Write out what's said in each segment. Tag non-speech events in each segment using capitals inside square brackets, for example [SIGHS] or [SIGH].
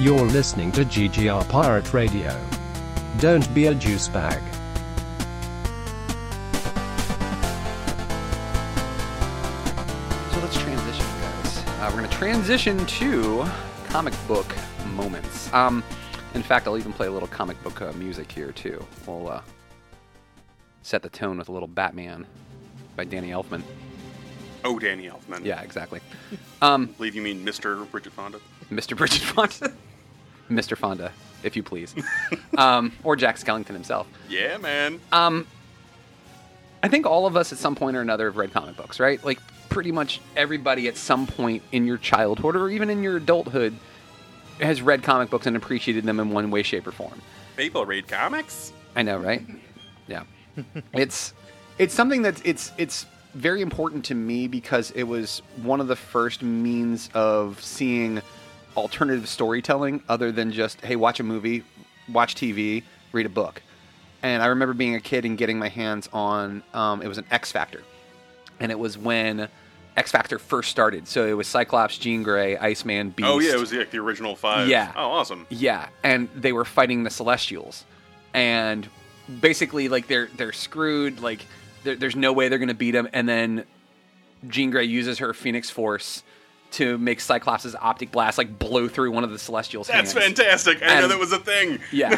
You're listening to GGR Pirate Radio. Don't be a juice bag. So let's transition, guys. Uh, we're going to transition to comic book moments. Um, in fact, I'll even play a little comic book uh, music here too. We'll uh, set the tone with a little Batman by Danny Elfman. Oh, Danny Elfman. Yeah, exactly. I believe you mean Mr. Bridget Fonda. Mr. Bridget Fonda, [LAUGHS] Mr. Fonda, if you please, [LAUGHS] um, or Jack Skellington himself. Yeah, man. Um, I think all of us at some point or another have read comic books, right? Like pretty much everybody at some point in your childhood or even in your adulthood has read comic books and appreciated them in one way, shape, or form. People read comics. I know, right? [LAUGHS] Yeah. it's it's something that's it's it's very important to me because it was one of the first means of seeing alternative storytelling other than just hey watch a movie watch tv read a book and i remember being a kid and getting my hands on um, it was an x factor and it was when x factor first started so it was cyclops jean grey iceman beast Oh yeah, it was like the original five. Yeah. Oh, awesome. yeah, and they were fighting the Celestials, and basically like they're they're screwed. Like there, there's no way they're gonna beat them. And then Jean Grey uses her Phoenix Force to make Cyclops' optic blast like blow through one of the Celestials' That's hands. fantastic. I know that was a thing. Yeah.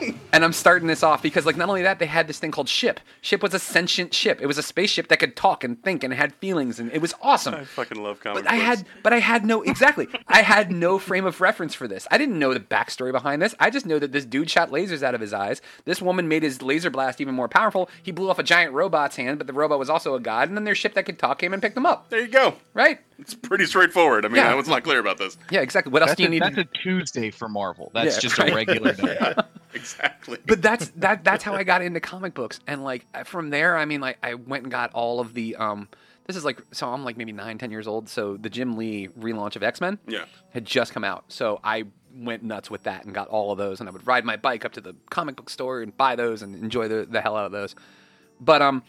[LAUGHS] and I'm starting this off because, like, not only that, they had this thing called Ship. Ship was a sentient ship. It was a spaceship that could talk and think and had feelings, and it was awesome. I fucking love comic But I had, but I had no exactly. I had no frame of reference for this. I didn't know the backstory behind this. I just know that this dude shot lasers out of his eyes. This woman made his laser blast even more powerful. He blew off a giant robot's hand, but the robot was also a god. And then their ship that could talk came and picked them up. There you go. Right? It's pretty straightforward. I mean, Yeah. I was not clear about this. Yeah, exactly. What else That's, do you a, need? that's to... a Tuesday for Marvel. That's Yeah, just right. a [LAUGHS] regular day. Exactly. but that's that that's how I got into comic books, and like from there, I mean, like I went and got all of the. um This is like so I'm like maybe nine, ten years old. So the Jim Lee relaunch of X Men, Yeah. had just come out. So I went nuts with that and got all of those, and I would ride my bike up to the comic book store and buy those and enjoy the, the hell out of those. But um,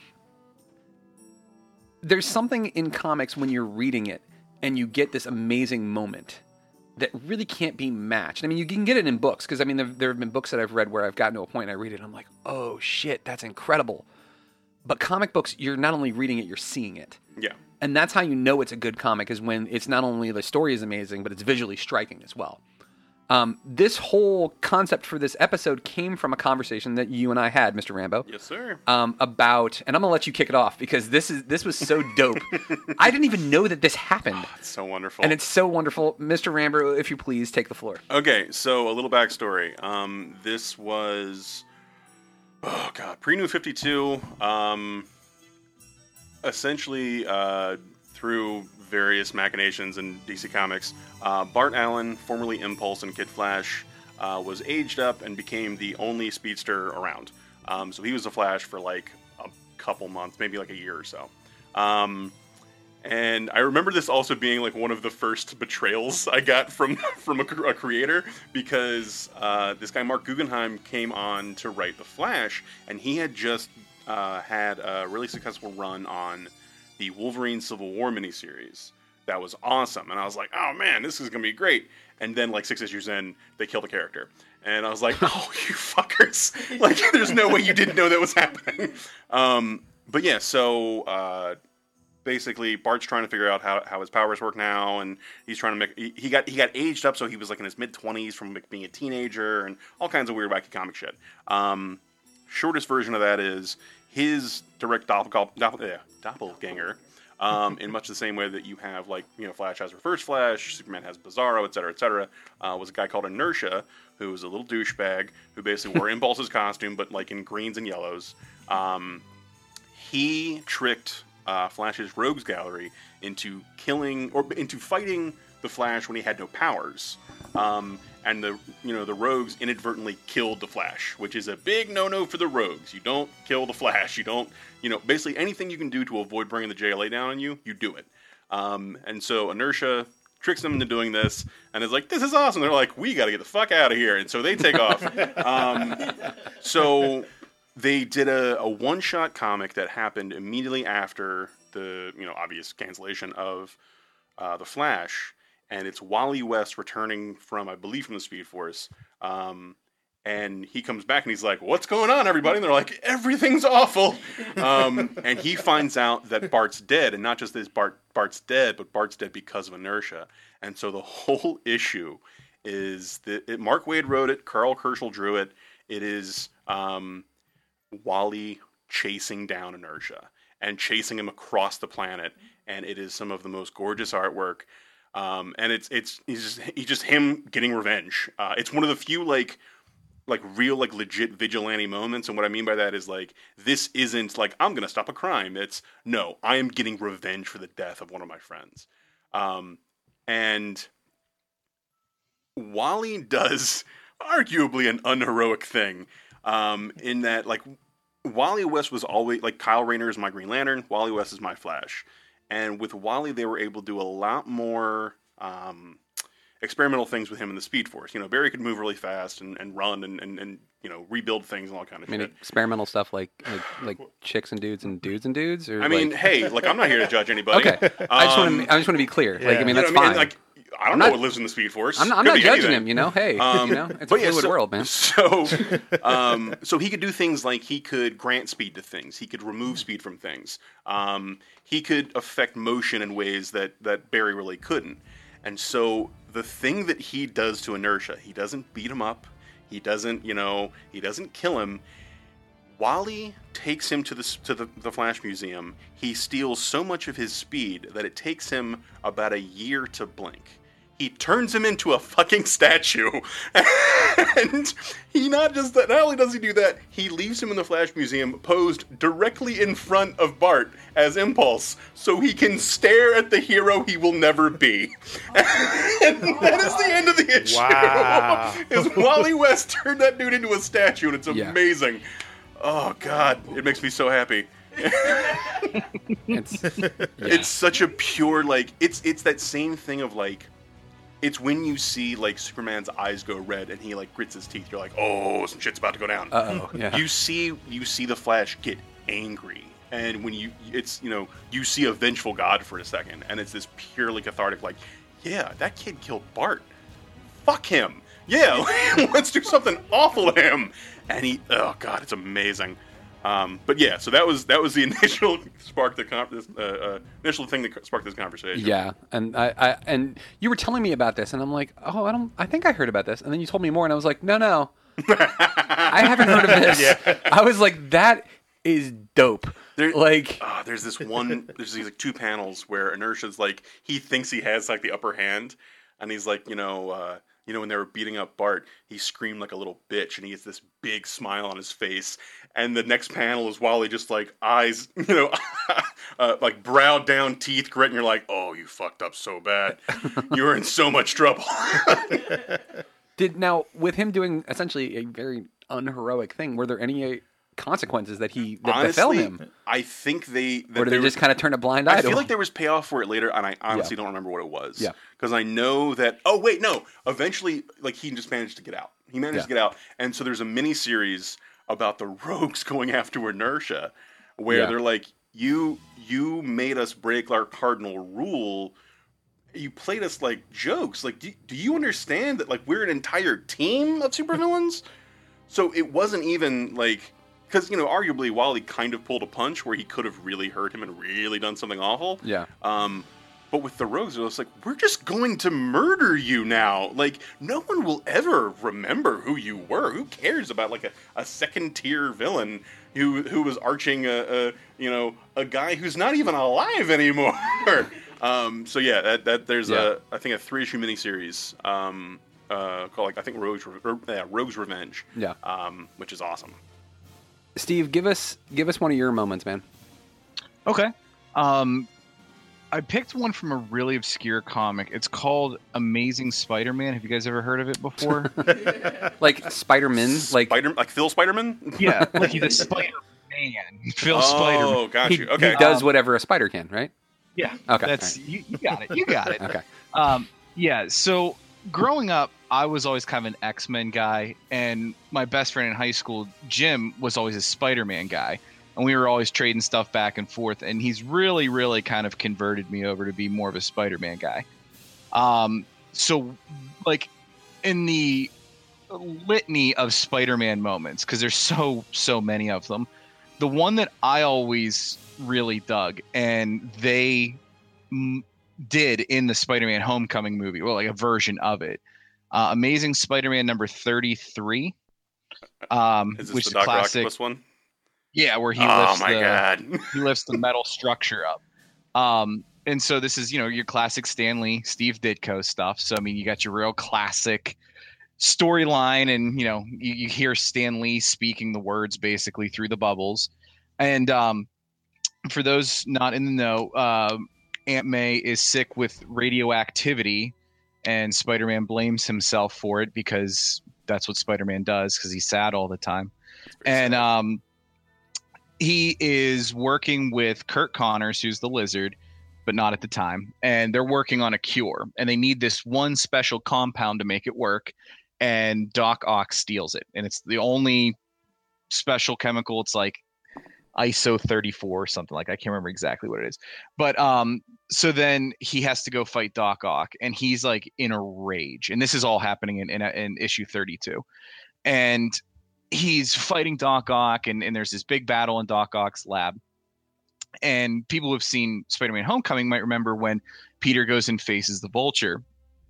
there's something in comics when you're reading it and you get this amazing moment that really can't be matched. I mean, you can get it in books because I mean, there, there have been books that I've read where I've gotten to a point and I read it, and I'm like, oh shit, that's incredible. But comic books, you're not only reading it, you're seeing it. Yeah. And that's how you know it's a good comic is when it's not only the story is amazing, but it's visually striking as well. Um, this whole concept for this episode came from a conversation that you and I had, Mr. Rambo, Yes, sir. um, about, and I'm gonna let you kick it off because this is this was so dope. [LAUGHS] I didn't even know that this happened, It's so wonderful. and it's so wonderful, Mr. Rambo. If you please take the floor. Okay, so a little backstory. Um, this was, oh god, pre New Fifty Two. Um, essentially, uh, through various machinations in DC Comics, uh, Bart Allen, formerly Impulse and Kid Flash, uh, was aged up and became the only speedster around. Um, so he was a Flash for like a couple months, maybe like a year or so. Um, and I remember this also being like one of the first betrayals I got from [LAUGHS] from a, a creator because uh, this guy Marc Guggenheim came on to write the Flash, and he had just uh, had a really successful run on the Wolverine Civil War miniseries. That was awesome, and I was like, "Oh man, this is gonna be great." And then, like six issues in, they kill the character, and I was like, [LAUGHS] "Oh, you fuckers! [LAUGHS] Like, there's no way you didn't know that was happening." [LAUGHS] Um, but yeah, so uh, basically Bart's trying to figure out how, how his powers work now, and he's trying to make he, he got he got aged up, so he was like in his mid twenties from like, being a teenager, and all kinds of weird wacky comic shit. Um, shortest version of that is his direct doppel, yeah, doppelganger. Um, in much the same way that you have, like, you know, Flash has Reverse Flash, Superman has Bizarro, et cetera, et cetera, uh, was a guy called Inertia, who was a little douchebag who basically wore [LAUGHS] Impulse's costume, but like in greens and yellows. Um, he tricked uh, Flash's rogues gallery into killing or into fighting the Flash when he had no powers. Um, and the you know the rogues inadvertently killed the Flash, which is a big no-no for the rogues. You don't kill the Flash. You don't you know basically anything you can do to avoid bringing the JLA down on you, you do it. Um, and so Inertia tricks them into doing this, and is like, "This is awesome." They're like, "We got to get the fuck out of here," and so they take off. [LAUGHS] Um, so they did a, a one shot comic that happened immediately after the you know obvious cancellation of uh, the Flash, and it's Wally West returning from, I believe, from the Speed Force. Um, and he comes back and he's like, "What's going on, everybody?" And they're like, "Everything's awful." Um, and he finds out that Bart's dead, and not just that Bart Bart's dead, but Bart's dead because of inertia. And so the [LAUGHS] whole issue is that it, Mark Waid wrote it, Karl Kerschl drew it. It is um, Wally chasing down inertia and chasing him across the planet, and it is some of the most gorgeous artwork. Um, and it's it's he's just he's just him getting revenge. Uh, it's one of the few like like real like legit vigilante moments. And what i mean by that is like this isn't like i'm gonna stop a crime. It's no i am getting revenge for the death of one of my friends. Um, and wally does [LAUGHS] arguably an unheroic thing um, in that like wally west was always like kyle rayner is my green lantern. Wally west is my flash and with wally they were able to do a lot more um, experimental things with him in the Speed Force. You know, Barry could move really fast and, and run and, and, and you know rebuild things and all kind of I mean, shit. experimental stuff like like, like chicks and dudes and dudes and dudes. Or I mean, like... hey, like I'm not here to judge anybody. [LAUGHS] okay. I just want Um, to I just want to be clear. Like, I mean, you that's what I mean? fine. Like, I don't I'm know not- what lives in the Speed Force. I'm not, I'm not judging anything. him. You know, hey, Um, you know, it's a yeah, fluid so- world, man. [LAUGHS] So, [LAUGHS] um, so he could do things like he could grant speed to things. He could remove speed from things. Um, he could affect motion in ways that that Barry really couldn't. And so the thing that he does to inertia, he doesn't beat him up. He doesn't, you know, he doesn't kill him. Wally takes him to the to the, the Flash Museum. He steals so much of his speed that it takes him about a year to blink. He turns him into a fucking statue, [LAUGHS] and he not just that. Not only does he do that, he leaves him in the Flash Museum posed directly in front of Bart as Impulse, so he can stare at the hero he will never be. [LAUGHS] and that is the end of the issue. Wow. [LAUGHS] is Wally West turned that dude into a statue, and it's Yeah. amazing. Oh God, it makes me so happy. It's, It's such a pure like it's it's that same thing of like it's when you see like Superman's eyes go red and he like grits his teeth. You're like, oh, some shit's about to go down. oh, [LAUGHS] yeah. You see you see the Flash get angry, and when you it's you know you see a vengeful God for a second, and it's this purely cathartic like, yeah, that kid killed Bart. Fuck him. Yeah, [LAUGHS] let's do something awful to him. And he, oh god, it's amazing. Um, but yeah, so that was that was the [LAUGHS] initial spark the con- this, uh, uh, initial thing that sparked this conversation. Yeah, and I, I and you were telling me about this, and I'm like, oh, I don't, I think I heard about this, and then you told me more, and I was like, no, no, [LAUGHS] I haven't heard of this. I was like, that is dope. There- like, Ah, there's this one. There's these like two panels where Inertia's like he thinks he has like the upper hand, and he's like, you know, uh, you know, when they were beating up Bart, he screamed like a little bitch, and he has this big smile on his face. And the next panel is Wally just like eyes, [LAUGHS] you know, [LAUGHS] uh, like brow down, teeth grit, and you're like, oh, you fucked up so bad. [LAUGHS] You're in so much trouble. did now with him doing essentially a very unheroic thing, were there any consequences that he that befell him, I think they. That or did they were- just kind of turn a blind eye I feel him? like there was payoff for it later, and I honestly don't remember what it was. Yeah. Because I know that. Oh wait, no. Eventually, like he just managed to get out. He managed Yeah. to get out, and so there's a mini series about the [LAUGHS] rogues going after inertia, where Yeah. they're like, "You, you made us break our cardinal rule." You played us like jokes. Like, do, do you understand that like we're an entire team of supervillains? So it wasn't even like because you know arguably Wally kind of pulled a punch where he could have really hurt him and really done something awful. yeah, Um, but with the rogues, it was like we're just going to murder you now. Like no one will ever remember who you were. Who cares about like a, a second tier villain who who was arching a, a you know a guy who's not even alive anymore. [LAUGHS] um, so yeah, that, that there's Yeah. a I think a three issue miniseries um, uh, called like I think Rogues Re- yeah, Rogues Revenge. Yeah. Um, which is awesome. Steve, give us give us one of your moments, man. Okay. Um, I picked one from a really obscure comic. It's called Amazing Spider-Man. Have you guys ever heard of it before? [LAUGHS] [LAUGHS] Like Spider Man, like Spider like Phil Spiderman. yeah, like [LAUGHS] the Spider-Man, Phil oh, Spider-Man. got you. Okay. he does Um, whatever a spider can, right? Yeah, Okay, that's you, you got it. You got it. Okay, Um, yeah. So growing up, I was always kind of an X Men guy, and my best friend in high school, Jim, was always a Spider Man guy, and we were always trading stuff back and forth. And he's really, really kind of converted me over to be more of a Spider Man guy. Um, so, like, in the litany of Spider-Man moments, because there's so so many of them, the one that I always really dug, and they did in the Spider-Man Homecoming movie, well, like a version of it. Uh, Amazing Spider-Man number thirty-three, um, Is this which the is Doctor classic. Octopus one? Yeah, where he oh lifts my the, god! he lifts the metal [LAUGHS] structure up. Um, and so this is, you know, your classic Stan Lee, Steve Ditko stuff. So I mean, you got your real classic storyline, and you know, you, you hear Stan Lee speaking the words basically through the bubbles. And um, for those not in the know, uh, Aunt May is sick with radioactivity, and Spider-Man blames himself for it because that's what Spider-Man does because he's sad all the time and um, he is working with Curt Connors, who's the lizard, but not at the time. And they're working on a cure, and they need this one special compound to make it work. And Doc Ock steals it, and it's the only special chemical. It's like ISO 34 or something like I can't remember exactly what it is. But um, so then he has to go fight Doc Ock, and he's like in a rage. And this is all happening in in, in issue 32, and he's fighting Doc Ock, and, and there's this big battle in Doc Ock's lab. And people who have seen Spider-Man: Homecoming might remember when Peter goes and faces the Vulture,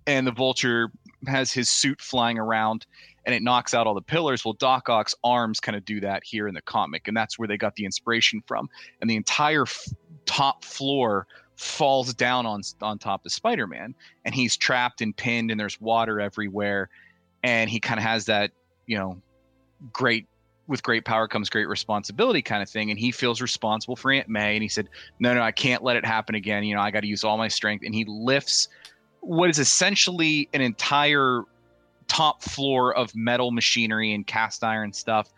and the Vulture has his suit flying around, and it knocks out all the pillars. Well, Doc Ock's arms kind of do that here in the comic, and that's where they got the inspiration from. And the entire f- top floor falls down on on top of Spider-Man, and he's trapped and pinned, and there's water everywhere, and he kind of has that you know great with great power comes great responsibility kind of thing and he feels responsible for aunt may and he said no no i can't let it happen again you know i got to use all my strength and he lifts what is essentially an entire top floor of metal machinery and cast iron stuff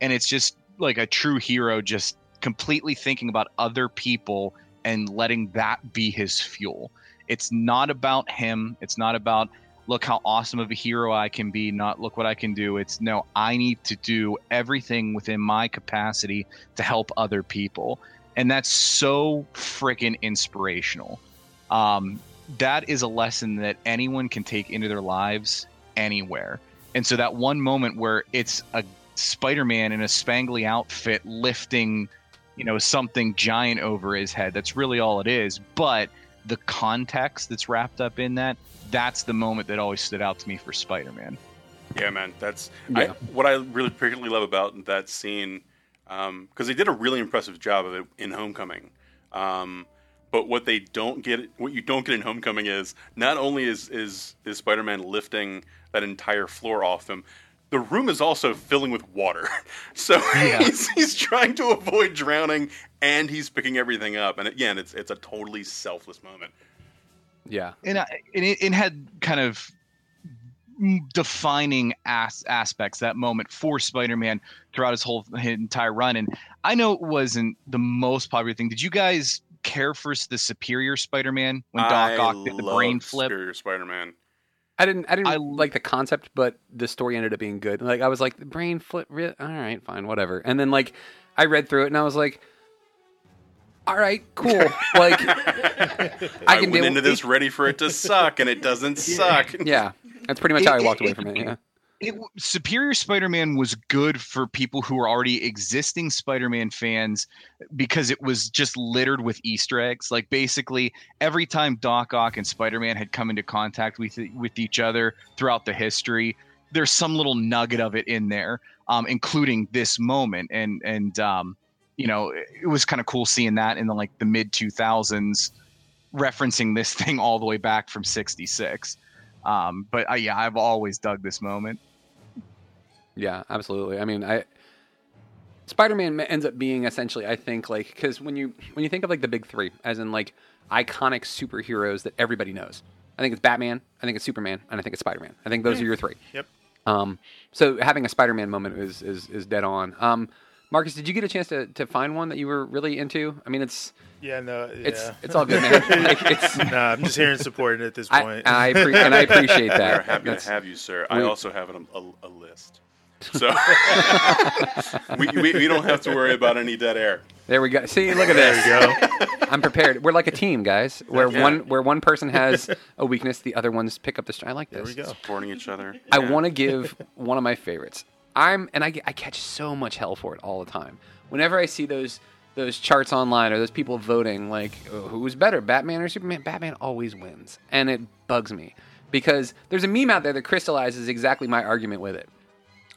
and it's just like a true hero just completely thinking about other people and letting that be his fuel it's not about him it's not about look how awesome of a hero I can be, not look what I can do. It's no, I need to do everything within my capacity to help other people. And that's so freaking inspirational. Um, that is a lesson that anyone can take into their lives anywhere. And so that one moment where it's a Spider-Man in a spangly outfit lifting, you know, something giant over his head. That's really all it is. But the context that's wrapped up in that, that's the moment that always stood out to me for Spider-Man. Yeah, man. That's Yeah. I, what I really particularly love about that scene because they did a really impressive job of it in Homecoming. Um, but what they don't get, what you don't get in Homecoming is not only is is is Spider-Man lifting that entire floor off him, the room is also filling with water. [LAUGHS] So [LAUGHS] he's, he's trying to avoid drowning, and he's picking everything up. And again, it's it's a totally selfless moment. Yeah. and, I, and it, it had kind of defining as, aspects that moment for Spider-Man throughout his whole his entire run. And I know it wasn't the most popular thing. Did you guys care for the Superior Spider-Man when Doc I Ock did the love brain flip? Superior Spider-Man. I didn't. I didn't I- like the concept, but the story ended up being good. Like I was like, the brain flip. Re- all right, fine, whatever. And then like, I read through it and I was like, all right, cool. [LAUGHS] like, I I, can went deal. into this ready for it to suck, and it doesn't [LAUGHS] suck. Yeah, that's pretty much how I walked away [LAUGHS] from it. Yeah. It, Superior Spider-Man was good for people who were already existing Spider-Man fans because it was just littered with Easter eggs. Like basically every time Doc Ock and Spider-Man had come into contact with with each other throughout the history, there's some little nugget of it in there, um, including this moment. And and um, you know, it was kind of cool seeing that in the like the mid 2000s, referencing this [LAUGHS] thing all the way back from '66. Um, but uh, yeah, I've always dug this moment. Yeah, absolutely. I mean, I Spider-Man ends up being essentially, I think, like because when you when you think of like the big three, as in like iconic superheroes that everybody knows, I think it's Batman, I think it's Superman, and I think it's Spider-Man. I think those are your three. Yep. Um, so having a Spider-Man moment is is is dead on. Um, Marcus, did you get a chance to, to find one that you were really into? I mean, it's Yeah, no, it's yeah. it's all good, man. [LAUGHS] like, it's, [LAUGHS] nah, I'm just hearing support at this point. I appre- and I appreciate [LAUGHS] We're that. happy to have you, sir. I also have a, a, a list. So [LAUGHS] we, we, we don't have to worry about any dead air. There we go. See, look at this. go. [LAUGHS] I'm prepared. We're like a team, guys. Where Yeah. one where one person has a weakness, the other ones pick up the strength. I like this. There we go. Supporting each other. I want to give one of my favorites. I'm and I, get- I catch so much hell for it all the time. Whenever I see those those charts online or those people voting, like oh, who's better, Batman or Superman? Batman always wins, and it bugs me because there's a meme out there that crystallizes exactly my argument with it,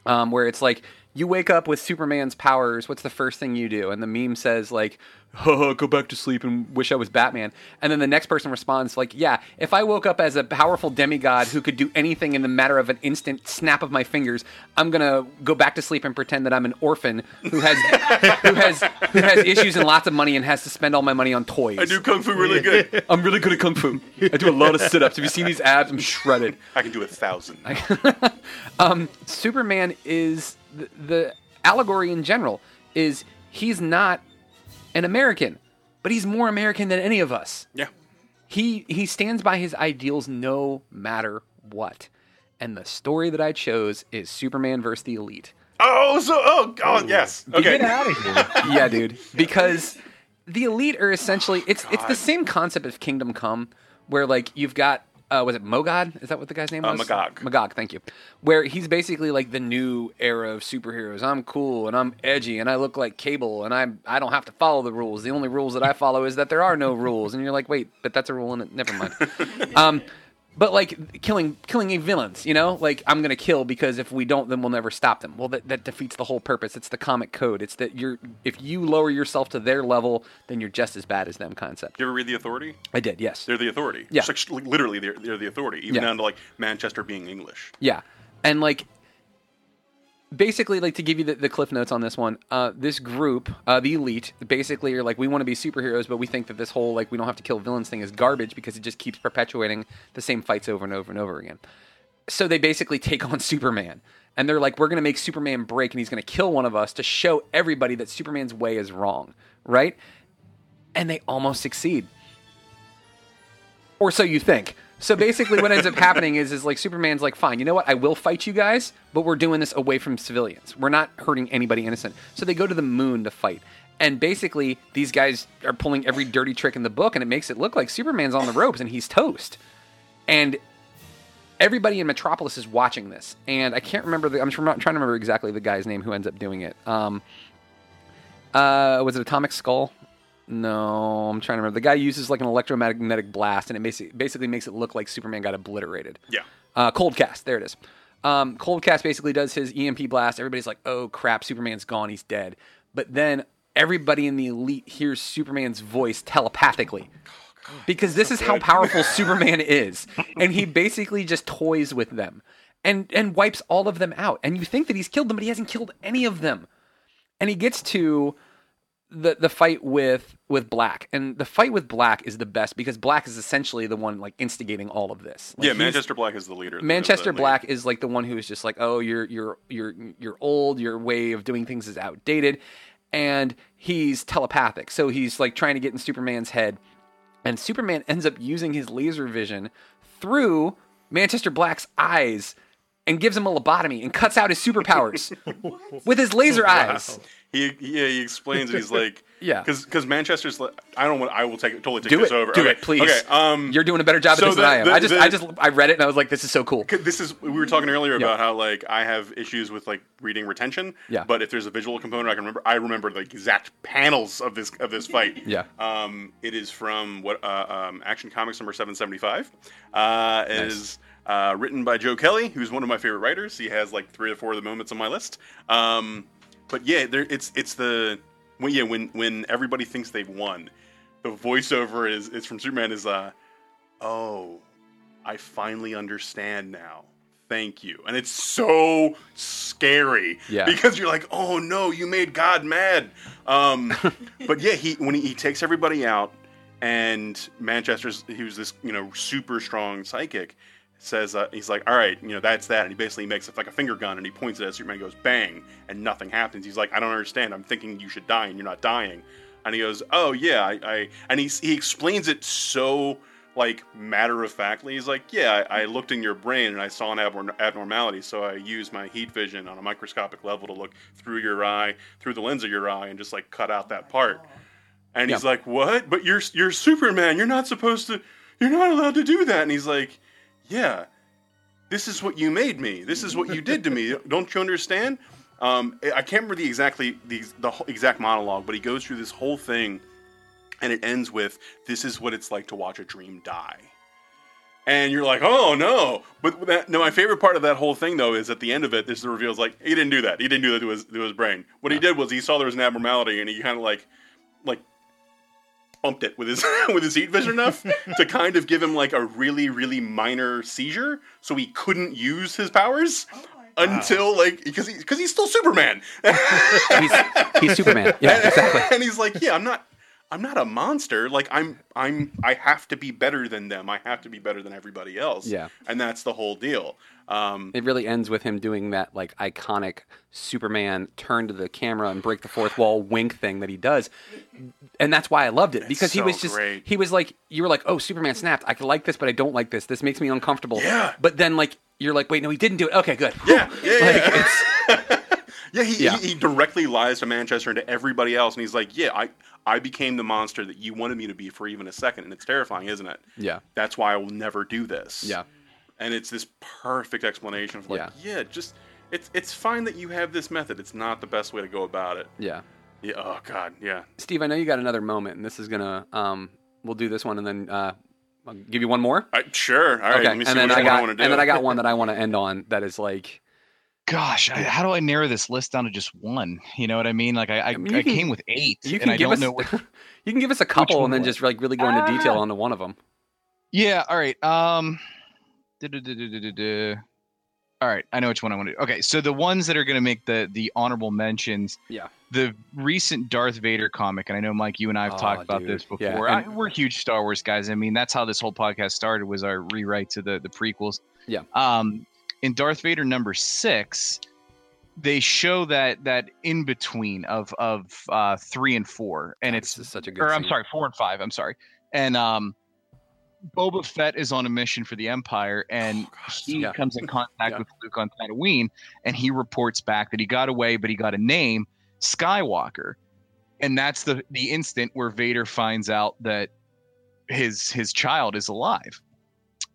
um, where it's like you wake up with Superman's powers. What's the first thing you do? And the meme says like, "Haha, "Go back to sleep and wish I was Batman." And then the next person responds like, "Yeah, if I woke up as a powerful demigod who could do anything in the matter of an instant snap of my fingers, I'm gonna go back to sleep and pretend that I'm an orphan who has [LAUGHS] who has who has issues and lots of money and has to spend all my money on toys. I do kung fu really good. I'm really good at kung fu. I do a lot of sit-ups. Have you seen these abs? I'm shredded." I can do a thousand. [LAUGHS] [LAUGHS] um, Superman is the, the allegory in general is he's not an American, but he's more American than any of us. Yeah. He he stands by his ideals no matter what. And the story that I chose is Superman versus the Elite. Oh, so oh, oh god, yes. Okay. Get out of here. [LAUGHS] yeah, dude. Because the elite are essentially it's it's the same concept of Kingdom Come, where like you've got uh, was it Mogad? Is that what the guy's name Uh, was? Magog. Magog, thank you. Where he's basically like the new era of superheroes. I'm cool and I'm edgy and I look like Cable and I I don't have to follow the rules. The only rules that I follow is that there are no rules. And you're like, wait, but that's a rule in it. Never mind. [LAUGHS] um, but like killing killing a villains, you know, like I'm gonna kill because if we don't, then we'll never stop them. Well, that, that defeats the whole purpose. It's the comic code. It's that you're if you lower yourself to their level, then you're just as bad as them. Concept. you ever read The Authority? I did, yes, They're the authority. Yeah. Like, literally, they're, they're the authority. Even Yeah. down to like Manchester being English. yeah, and like basically like to give you the, the cliff notes on this one uh, this group uh, the elite basically are like we want to be superheroes but we think that this whole like we don't have to kill villains thing is garbage because it just keeps perpetuating the same fights over and over and over again. So they basically take [LAUGHS] on superman and they're like we're going to make superman break and he's going to kill one of us to show everybody that superman's way is wrong right? And they almost succeed. Or so you think. So basically, what ends up happening is, is like Superman's like, fine, you know what? I will fight you guys, but we're doing this away from civilians. We're not hurting anybody innocent. So they go to the moon to fight, and basically, these guys are pulling every dirty trick in the book, and it makes it look like Superman's on the ropes and he's toast. And everybody in Metropolis is watching this, and I can't remember. The, I'm tr- trying to remember exactly the guy's name who ends up doing it. Um, uh, was it Atomic Skull? No, I'm trying to remember. The guy uses like an electromagnetic blast, and it basically basically makes it look like Superman got obliterated. Yeah. Uh, Coldcast, there it is. Um, Coldcast basically does his EMP blast. Everybody's like, "Oh crap, Superman's gone. He's dead." But then everybody in the elite hears Superman's voice telepathically. Because this is how powerful [LAUGHS] Superman is, and he basically just toys with them, and and wipes all of them out. And you think that he's killed them, but he hasn't killed any of them and he gets to the the fight with with Black, and the fight with Black is the best because Black is essentially the one like instigating all of this. Like, yeah, Manchester Black is the leader. the- Manchester the. Black is like the one who is just like, oh, you're you're you're you're old. Your way of doing things is outdated, and he's telepathic. So he's like trying to get in Superman's head, and Superman ends up using his laser vision through Manchester Black's eyes. And gives him a lobotomy and cuts out his superpowers [LAUGHS] with his laser eyes. He yeah he explains it. He's like [LAUGHS] Yeah. because because Manchester's like I don't want I will take totally take Do this it. over. Do okay. it, please. Okay. Um. You're doing a better job so at this the- than I am. the- I just, the- I just, I read it and I was like, this is so cool. this is we were talking earlier about how like I have issues with like reading retention. Yeah. But if there's a visual component, I can remember. I remember the exact panels of this of this fight. Yeah. Um, it is from what uh, um, Action Comics number seven seventy five. Uh, it is uh, written by Joe Kelly, who's one of my favorite writers. He has like three or four of the moments on my list. Um, but yeah, there it's it's the when yeah when when everybody thinks they've won, the voiceover is is from Superman is uh oh I finally understand now. Thank you. And it's so scary. Yeah. Because you're like, oh no, you made God mad. Um, [LAUGHS] but yeah, he when he, he takes everybody out, and Manchester's he was this you know super strong psychic. Says uh, he's like, all right, you know that's that, and he basically makes it like a finger gun, and he points it at Superman, and goes bang, and nothing happens. He's like, I don't understand. I'm thinking you should die, and you're not dying. And he goes, oh yeah, I, I and he he explains it so like matter of factly. He's like, yeah, I, I looked in your brain and I saw an abnor- abnormality, so I used my heat vision on a microscopic level to look through your eye, through the lens of your eye, and just like cut out that part. And he's like, what? But you're you're Superman. You're not supposed to. You're not allowed to do that. And he's like, yeah, this is what you made me. This is what you did to me. [LAUGHS] Don't you understand? Um, I can't remember the exactly the, the exact monologue, but he goes through this whole thing, and it ends with, "This is what it's like to watch a dream die." And you're like, "Oh no!" But that, no, my favorite part of that whole thing though is at the end of it, this reveals like he didn't do that. He didn't do that to his to his brain. What he did was he saw there was an abnormality, and he kind of like bumped it with his [LAUGHS] with his heat vision enough [LAUGHS] to kind of give him like a really really minor seizure, so he couldn't use his powers oh until like because he because he's still Superman. [LAUGHS] He's he's Superman. Yeah, exactly. and he's like, yeah, I'm not. I'm not a monster. Like I'm, I'm, I have to be better than them. I have to be better than everybody else. Yeah. and that's the whole deal. Um, It really ends with him doing that like iconic Superman turn to the camera and break the fourth wall wink thing that he does, and that's why I loved it because he was just great. he was like you were like oh Superman snapped I like this but I don't like this this makes me uncomfortable Yeah. but then like you're like wait no he didn't do it okay good yeah, yeah, [LAUGHS] yeah. like it's [LAUGHS] Yeah, he, Yeah. He, he directly lies to Manchester and to everybody else, and he's like, "Yeah, I I became the monster that you wanted me to be for even a second, and it's terrifying, isn't it? yeah That's why I will never do this. yeah and it's this perfect explanation of like, yeah, just it's it's fine that you have this method. It's not the best way to go about it. yeah Yeah. Oh God. Yeah. Steve I know you got another moment and this is gonna um we'll do this one and then uh I'll give you one more I, sure. All right. okay Let me see and then which I one got I want to do. and then I got one that I want to end on that is like Gosh, I, how do I narrow this list down to just one? You know what I mean? Like I, I, mean, you I can- came with eight, you and can I give don't us know. What, [LAUGHS] you can give us a couple and then just like really go into detail Ah. onto one of them yeah. All right. Um. All right. I know which one I want to do. Okay. So the ones that are going to make the the honorable mentions. Yeah. The recent Darth Vader comic, and I know Mike, you and I have Oh, talked about dude. this Yeah, before. and- I, we're huge Star Wars guys. I mean, that's how this whole podcast started. Was our rewrite to the the prequels. Yeah. Um. In Darth Vader number six, they show that that in between of of uh, three and four, and it's such a good or I'm sorry, four and five. I'm sorry, and um, Boba Fett is on a mission for the Empire, and Oh, he yeah. comes in contact Yeah. with Luke on Tatooine, and he reports back that he got away, but he got a name, Skywalker, and that's the the instant where Vader finds out that his his child is alive.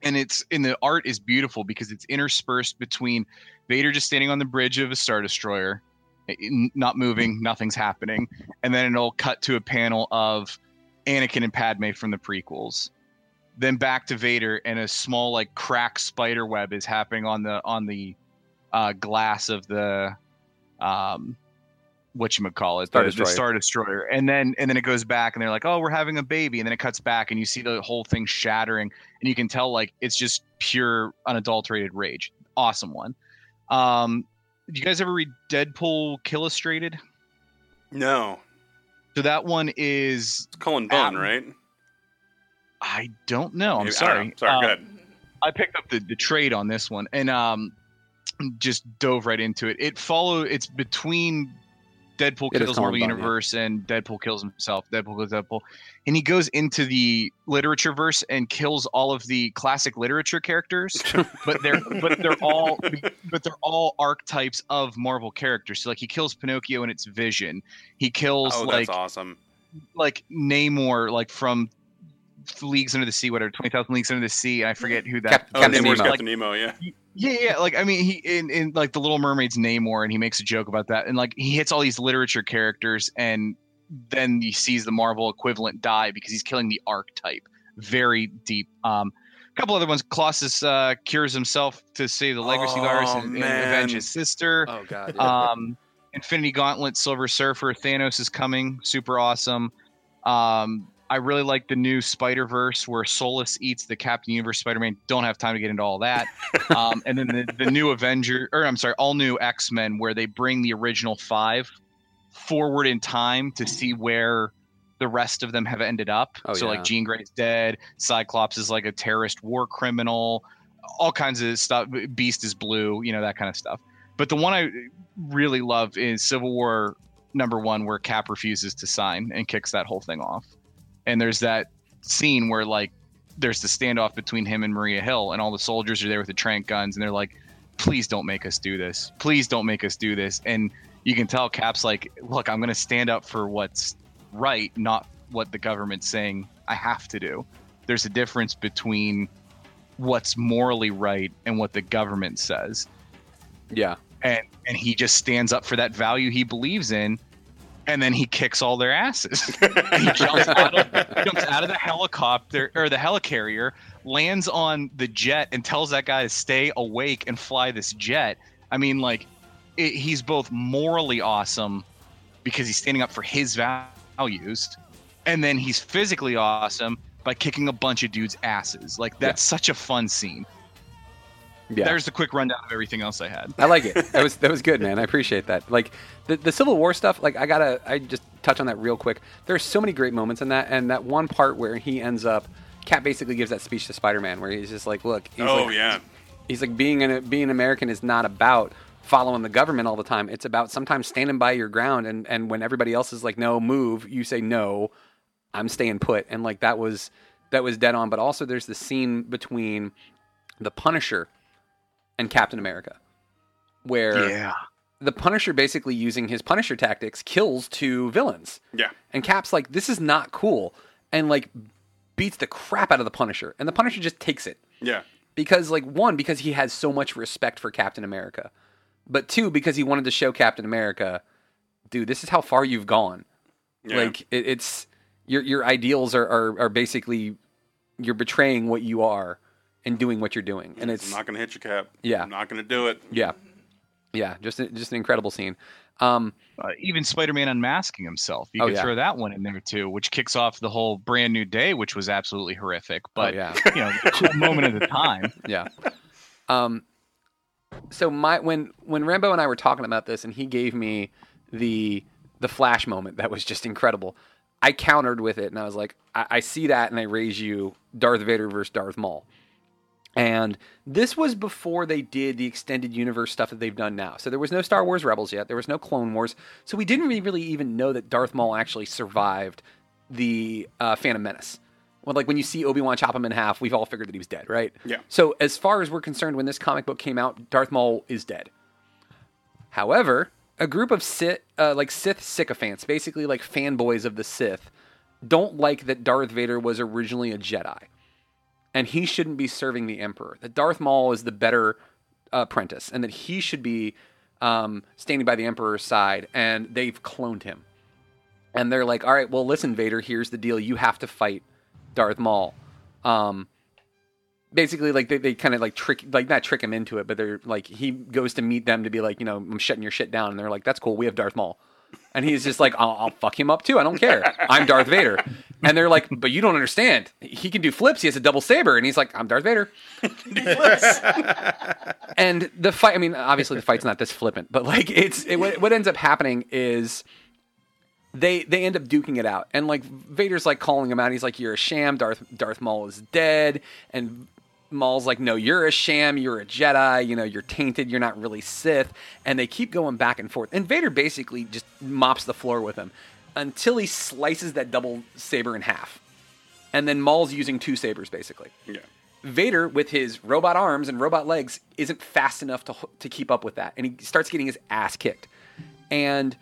And it's and the art is beautiful because it's interspersed between Vader just standing on the bridge of a star destroyer, eh, eh, not moving, nothing's happening, and then it'll cut to a panel of Anakin and Padme from the prequels. Then back to Vader, and a small like crack spider web is happening on the on the uh, glass of the um, what you call it, Star the, the Star Destroyer, and then and then it goes back, and they're like, "Oh, we're having a baby," and then it cuts back, and you see the whole thing shattering, and you can tell like it's just pure unadulterated rage. Awesome one. Um, did you guys ever read Deadpool Killustrated? no. So that one is It's Cullen Bunn, right? I don't know. I'm Maybe- sorry. know. Sorry. Go. I picked up the, the trade on this one and um just dove right into it. It follow it's between Deadpool It is kills Marvel Bunn, yeah. Universe and Deadpool kills himself. Deadpool kills Deadpool. And he goes into the literature verse and kills all of the classic literature characters, [LAUGHS] but they're but they're all but they're all archetypes of Marvel characters. So like he kills Pinocchio and it's Vision. He kills Oh, like that's awesome. like Namor, like from Leagues Under the Sea, whatever, Twenty Thousand Leagues Under the Sea. I forget who that. Cap- Oh, Captain Namor's Nemo. Captain Nemo. Yeah. Yeah, yeah. Like I mean, he in, in like the Little Mermaid's Namor, and he makes a joke about that, and like he hits all these literature characters, and then he sees the Marvel equivalent die because he's killing the archetype. Very deep. Um, a couple other ones. Colossus uh, cures himself to save the legacy virus Oh, and, and man. avenge his sister. oh god yeah. Um, Infinity Gauntlet, Silver Surfer, Thanos is coming, super awesome. Um, I really like the new Spider Verse where Solus eats the Captain Universe Spider Man. Don't have time to get into all that. [LAUGHS] um, and then the, the new Avenger, or I'm sorry, all new X Men where they bring the original five forward in time to see where the rest of them have ended up. Oh, so yeah. like Jean Grey's dead, Cyclops is like a terrorist war criminal, all kinds of stuff. Beast is blue, you know that kind of stuff. But the one I really love is Civil War number one, where Cap refuses to sign and kicks that whole thing off. And there's that scene where like there's the standoff between him and Maria Hill, and all the soldiers are there with the trank guns, and they're like, "Please don't make us do this. Please don't make us do this." And you can tell Cap's like, "Look, I'm going to stand up for what's right, not what the government's saying I have to do." There's a difference between what's morally right and what the government says Yeah. and and he just stands up for that value he believes in and then he kicks all their asses. [LAUGHS] He jumps out, of, jumps out of the helicopter or the helicarrier lands on the jet and tells that guy to stay awake and fly this jet. I mean like it, he's both morally awesome because he's standing up for his values and then he's physically awesome by kicking a bunch of dudes asses. Like that's such a fun scene Yeah. there's the quick rundown of everything else i had I like it. That was that was good, man. I appreciate that. Like the the Civil War stuff. Like I gotta, I just touch on that real quick. There's so many great moments in that, and that one part where he ends up, Cap basically gives that speech to Spider-Man, where he's just like, "Look, he's oh like, yeah, he's like being an being American is not about following the government all the time. It's about sometimes standing by your ground, and and when everybody else is like, no, move, you say no, I'm staying put, and like that was that was dead on. But also, there's the scene between the Punisher and Captain America, where yeah the Punisher basically using his Punisher tactics kills two villains. yeah. And Cap's like, this is not cool. And like beats the crap out of the Punisher. And the Punisher just takes it. Yeah. Because like one, because he has so much respect for Captain America. But two, because he wanted to show Captain America, dude, this is how far you've gone. Yeah. Like it, it's your your ideals are, are are basically you're betraying what you are and doing what you're doing. And it's I'm not gonna hit your Cap. Yeah. I'm not gonna do it. yeah. Yeah, just a- just an incredible scene. Um uh, even Spider-Man unmasking himself. You Oh, could yeah. throw that one in there too, which kicks off the whole brand new day, which was absolutely horrific. But oh, yeah. you know, a moment at a time. [LAUGHS] yeah. Um, so my when when Rambo and I were talking about this, and he gave me the the flash moment that was just incredible. I countered with it, and I was like, I, I see that, and I raise you Darth Vader versus Darth Maul. And this was before they did the extended universe stuff that they've done now. So there was no Star Wars Rebels yet. There was no Clone Wars. So we didn't really, really even know that Darth Maul actually survived the uh, Phantom Menace. Well, like when you see Obi Wan chop him in half, we've all figured that he was dead, right? Yeah. So as far as we're concerned, when this comic book came out, Darth Maul is dead. However, a group of Sith, uh, like Sith sycophants, basically like fanboys of the Sith, don't like that Darth Vader was originally a Jedi, and he shouldn't be serving the Emperor. That Darth Maul is the better apprentice, and that he should be um, standing by the Emperor's side, and they've cloned him. And they're like, "All right, well, listen, Vader. Here's the deal. You have to fight Darth Maul." Um, basically like they, they kind of like trick like not trick him into it but they're like he goes to meet them to be like you know i'm shutting your shit down and they're like that's cool we have darth maul and he's just like I'll, I'll fuck him up too. I don't care. I'm darth vader. And they're like but you don't understand. He can do flips. He has a double saber. And he's like i'm darth vader. [LAUGHS] And the fight i mean obviously the fight's not this flippant but like it's it, what, what ends up happening is they they end up duking it out. And like vader's like calling him out. He's like you're a sham. Darth darth maul is dead. And maul's like no you're a sham you're a jedi you know you're tainted you're not really sith and they keep going back and forth and vader basically just mops the floor with him until he slices that double saber in half and then maul's using two sabers basically Yeah. Vader, with his robot arms and robot legs, isn't fast enough to to keep up with that, and he starts getting his ass kicked. And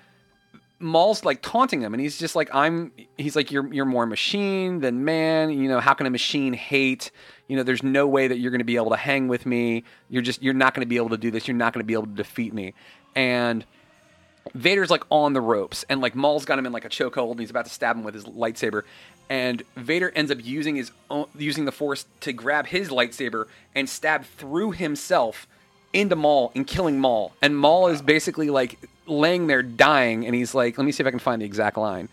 Maul's like taunting him, and he's just like, "I'm." He's like, "You're you're more machine than man. You know, how can a machine hate? You know, there's no way that you're going to be able to hang with me. You're just you're not going to be able to do this. You're not going to be able to defeat me." And Vader's like on the ropes, and like Maul's got him in like a chokehold, and he's about to stab him with his lightsaber. And Vader ends up using his own, using the Force to grab his lightsaber and stab through himself into Maul and killing Maul. And Maul is basically like laying there dying, and he's like, "Let me see if I can find the exact line."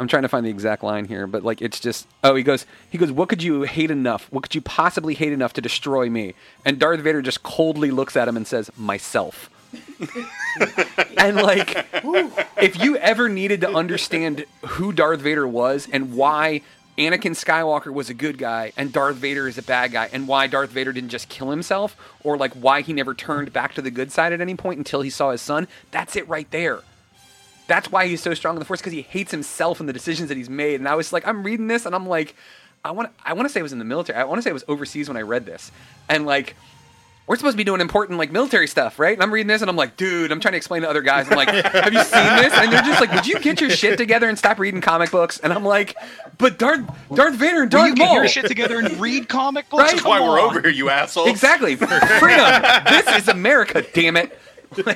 I'm trying to find the exact line here, but like it's just oh he goes he goes what could you hate enough? What could you possibly hate enough to destroy me? And Darth Vader just coldly looks at him and says myself. [LAUGHS] And like if you ever needed to understand who Darth Vader was and why Anakin Skywalker was a good guy and Darth Vader is a bad guy and why Darth Vader didn't just kill himself or like why he never turned back to the good side at any point until he saw his son that's it right there that's why he's so strong in the Force because he hates himself and the decisions that he's made. And I was like, I'm reading this and I'm like, I want I want to say it was in the military. I want to say it was overseas when I read this, and like. We're supposed to be doing important like military stuff, right? And I'm reading this and I'm like, dude, I'm trying to explain to other guys. I'm like, [LAUGHS] have you seen this? And they're just like, would you get your shit together and stop reading comic books? And I'm like, but Darth Darth Vader and Will Darth you get your shit together and read comic books? Right? That's Come why we're on. over here, you assholes. Exactly. Freedom. this is America, damn it. [LAUGHS]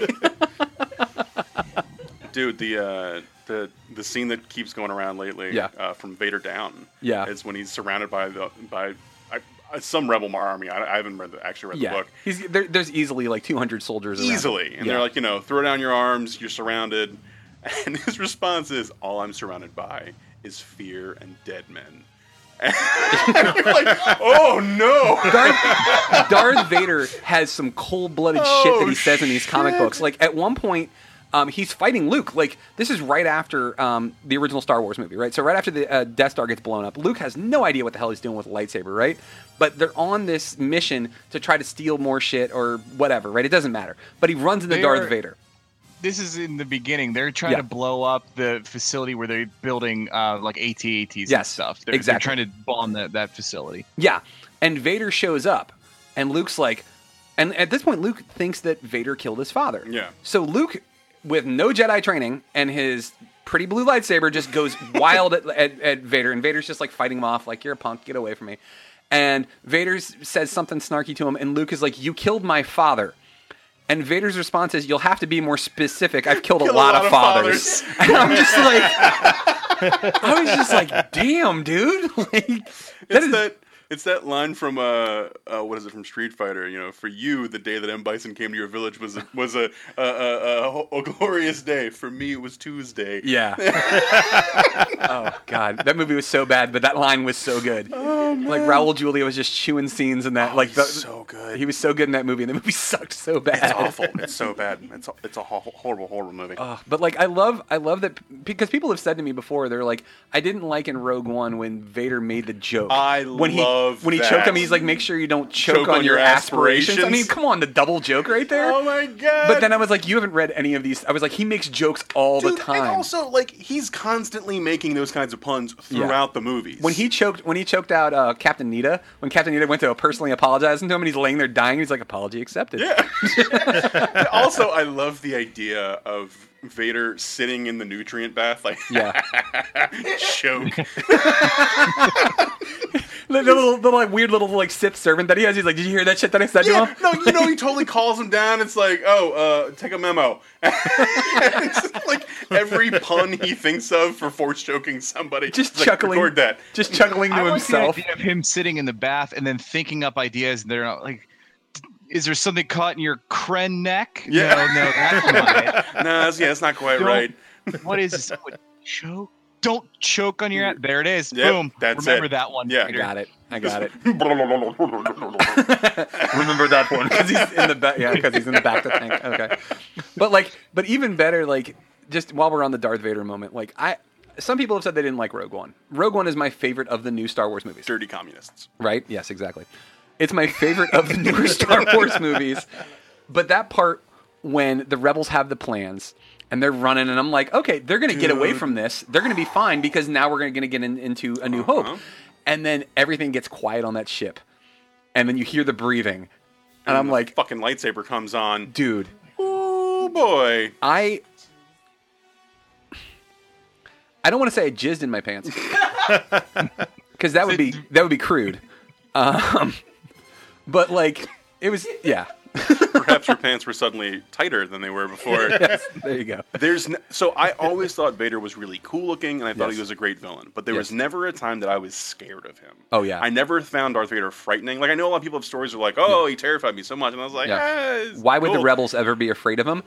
dude. The uh, the the scene that keeps going around lately, Yeah. uh, from Vader down, Yeah. is when he's surrounded by the by I, I- Uh, some rebel army. I, I haven't read the, actually read the book. He's, there, there's easily like 200 soldiers around. Easily, and Yeah. they're like, you know, throw down your arms. You're surrounded, [LAUGHS] and his response is, "All I'm surrounded by is fear and dead men." [LAUGHS] And you're like, oh no! Darth, [LAUGHS] Darth Vader has some cold-blooded shit that he oh, says in these comic books. Like at one point, um, he's fighting Luke. Like this is right after um, the original Star Wars movie, right? So right after the uh, Death Star gets blown up, Luke has no idea what the hell he's doing with a lightsaber, right? But they're on this mission to try to steal more shit or whatever, right? It doesn't matter. But he runs into They Darth are- Vader. This is in the beginning. They're trying Yeah. to blow up the facility where they're building uh, like AT-ATs and Yes, stuff. They're, exactly. they're trying to bomb that, that facility. Yeah. And Vader shows up, and Luke's like, and at this point, Luke thinks that Vader killed his father. Yeah. So Luke, with no Jedi training and his pretty blue lightsaber, just goes [LAUGHS] wild at, at, at Vader, and Vader's just like fighting him off, like, you're a punk, get away from me. And Vader says something snarky to him, and Luke is like, You killed my father. And Vader's response is, "You'll have to be more specific. I've killed a, Killed a lot, lot of of fathers." [LAUGHS] And I'm just like, [LAUGHS] I was just like, "Damn, dude!" Like, that It's is- it's that line from uh, uh what is it from Street Fighter? You know, for you, the day that M Bison came to your village was a, was a a, a, a, a glorious day. For me, it was Tuesday. Yeah. [LAUGHS] oh God, that movie was so bad, but that line was so good. Like Raul Julia was just chewing scenes in that. like he's the, so good. He was so good in that movie, and the movie [LAUGHS] sucked so bad. It's awful. It's so bad. It's a, it's a ho- horrible, horrible movie. Ugh, but like I love I love that because people have said to me before they're like I didn't like in Rogue One when Vader made the joke. I when love when he that. choked him he's like make sure you don't choke, Choke on, on your, your aspirations. I mean come on the double joke right there. oh my god! but then I was like you haven't read any of these. I was like he makes jokes all Dude, the time. And also, like, he's constantly making those kinds of puns throughout the movies. when he choked when he choked out uh, Captain Needa, when Captain Needa went to personally apologizing to him and he's laying there dying, he's like apology accepted. Yeah. [LAUGHS] also, I love the idea of Vader sitting in the nutrient bath, like Yeah. [LAUGHS] choke. [LAUGHS] The little, little like weird little like Sith servant that he has. He's like, did you hear that shit that I said to yeah, him? no, you know he [LAUGHS] totally calls him down. It's like, oh, uh, take a memo. [LAUGHS] like every pun he thinks of for force choking somebody, Just it's like, chuckling. Record that. Just chuckling to I like himself. the idea of him sitting in the bath and then thinking up ideas. And they're not like, is there something caught in your cren neck? Yeah. No, no, that's not [LAUGHS] no, that's, yeah, that's not quite Don't- right. What is this? What, choke? Don't choke on your. Ass. There it is. Yep, Boom. that's Remember it. that one. Yeah. I got it. I got it. [LAUGHS] Remember that one [LAUGHS] because he's in the back. Yeah, because he's in the back of the tank. Okay, but like, but even better, like, just while we're on the Darth Vader moment, like, I some people have said they didn't like Rogue One. Rogue One is my favorite of the new Star Wars movies. Dirty communists. Right? Yes, exactly. It's my favorite of the newer [LAUGHS] Star Wars movies. But that part when the rebels have the plans and they're running, and I'm like, okay, they're going to get away from this. They're going to be fine because now we're going to get in, into A New Uh-huh. Hope. And then everything gets quiet on that ship. And then you hear the breathing. And I'm the like, fucking lightsaber comes on. dude, Oh boy. I. I don't want to say I jizzed in my pants [LAUGHS] because that would be that would be crude, um, but like it was yeah. [LAUGHS] Perhaps your pants were suddenly tighter than they were before. [LAUGHS] Yes, there you go. There's n- so I always thought Vader was really cool looking, and I thought Yes. he was a great villain. But there Yes. was never a time that I was scared of him. Oh, yeah. I never found Darth Vader frightening. Like I know a lot of people have stories where like, oh, he terrified me so much, and I was like, Yeah. "Ah, Why would the rebels ever be afraid of him?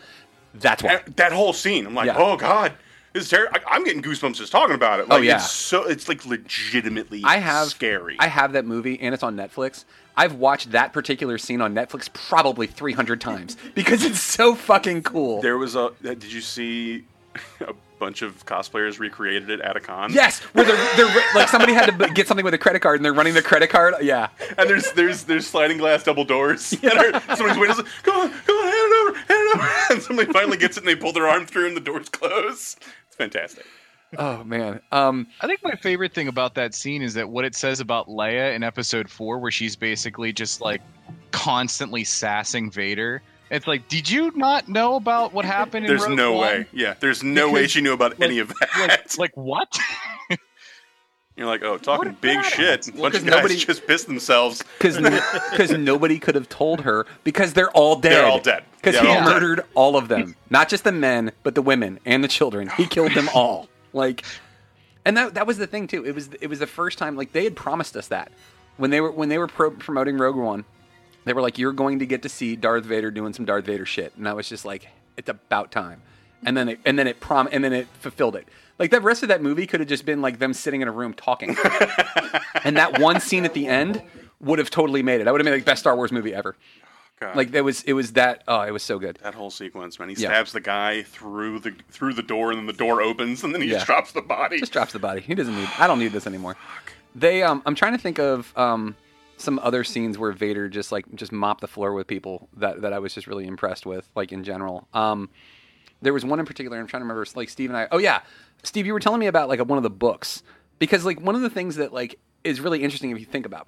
That's why. And that whole scene? I'm like, Yeah. oh god, this is terrible. I'm getting goosebumps just talking about it. Oh, Like, yeah. it's so it's like legitimately I have scary. I have that movie and it's on Netflix. I've watched that particular scene on Netflix probably 300 times [LAUGHS] because it's so fucking cool. there was a. uh, Did you see [LAUGHS] a bunch of cosplayers recreated it at a con? yes, where they're, they're like somebody had to get something with a credit card and they're running the credit card. Yeah. And there's there's there's sliding glass double doors. [LAUGHS] that are, somebody's windows. Like, come on, come on, hand it over, hand it no! and somebody finally gets it, and they pull their arm through, and the doors close. It's fantastic. Oh man. Um. I think my favorite thing about that scene is that what it says about Leia in episode four, where she's basically just like constantly sassing Vader. It's like, did you not know about what happened in There's Rogue no One? way. Yeah, there's no way she knew about any of that. Like, like what? [LAUGHS] You're like, oh, talking What big about shit. it? A bunch of 'cause guys nobody- just pissed themselves. [LAUGHS] because because nobody could have told her because they're all dead. They're all dead. Because Yeah, he they're all dead. murdered all of them, not just the men, but the women and the children. He killed them all. Like, and that that was the thing too. It was it was the first time like they had promised us that when they were when they were pro- promoting Rogue One, they were like, "You're going to get to see Darth Vader doing some Darth Vader shit," and I was just like, "It's about time." And then it, and then it prom and then it fulfilled it. Like the rest of that movie could have just been like them sitting in a room talking. [LAUGHS] and that one scene at the end would have totally made it. That would have made like the best Star Wars movie ever. God. Like that was it was that oh it was so good. that whole sequence, man. He Yeah. stabs the guy through the through the door, and then the door opens, and then he Yeah. just drops the body. Just drops the body. He doesn't need. I don't need this anymore. They um I'm trying to think of um some other scenes where Vader just like just mopped the floor with people that that I was just really impressed with like in general. Um there was one in particular I'm trying to remember like Steve and I Oh yeah. Steve you were telling me about like one of the books because like one of the things that like is really interesting if you think about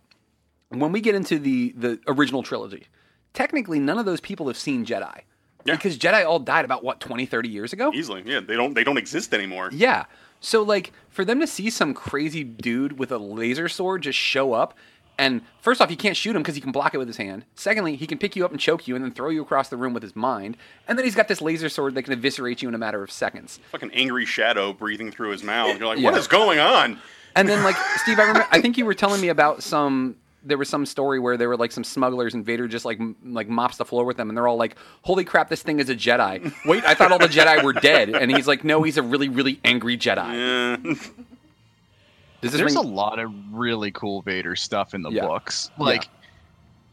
when we get into the the original trilogy technically none of those people have seen Jedi. Yeah. Because Jedi all died about what 20 30 years ago? Easily, yeah. They don't they don't exist anymore. Yeah. So like for them to see some crazy dude with a laser sword just show up and first off, you can't shoot him because he can block it with his hand. Secondly, he can pick you up and choke you and then throw you across the room with his mind. And then he's got this laser sword that can eviscerate you in a matter of seconds. Fucking angry shadow breathing through his mouth. You're like, what Yeah. is going on? And then like Steve, I remember I think you were telling me about some there was some story where there were like some smugglers and Vader just like m- like mops the floor with them and they're all like, "Holy crap, this thing is a Jedi." Wait, I thought all the Jedi were dead. And he's like, "No, he's a really really angry Jedi." Yeah. Does this There's ring- a lot of really cool Vader stuff in the Yeah. books. Like,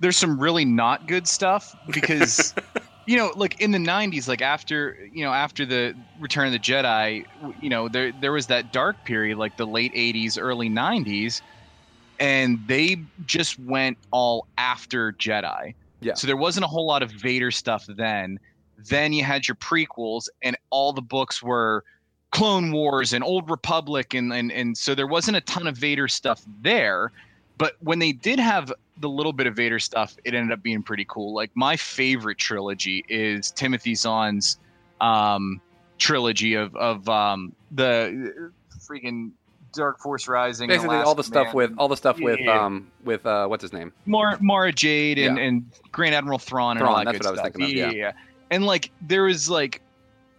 there's some really not good stuff because, [LAUGHS] you know, like in the '90s, like after you know after the Return of the Jedi, you know, there there was that dark period, like the late '80s, early '90s, and they just went all after Jedi. Yeah. So there wasn't a whole lot of Vader stuff then. Then you had your prequels, and all the books were Clone Wars and Old Republic, and, and and so there wasn't a ton of Vader stuff there. But when they did have the little bit of Vader stuff, it ended up being pretty cool. Like my favorite trilogy is Timothy Zahn's um, trilogy of of um, the freaking Dark Force Rising. basically Last all the stuff Command. with all the stuff with um with uh what's his name Mara, Mara Jade and, Yeah. and Grand Admiral Thrawn and all Thrawn, that that's good what I was stuff. thinking of, yeah. And like there is like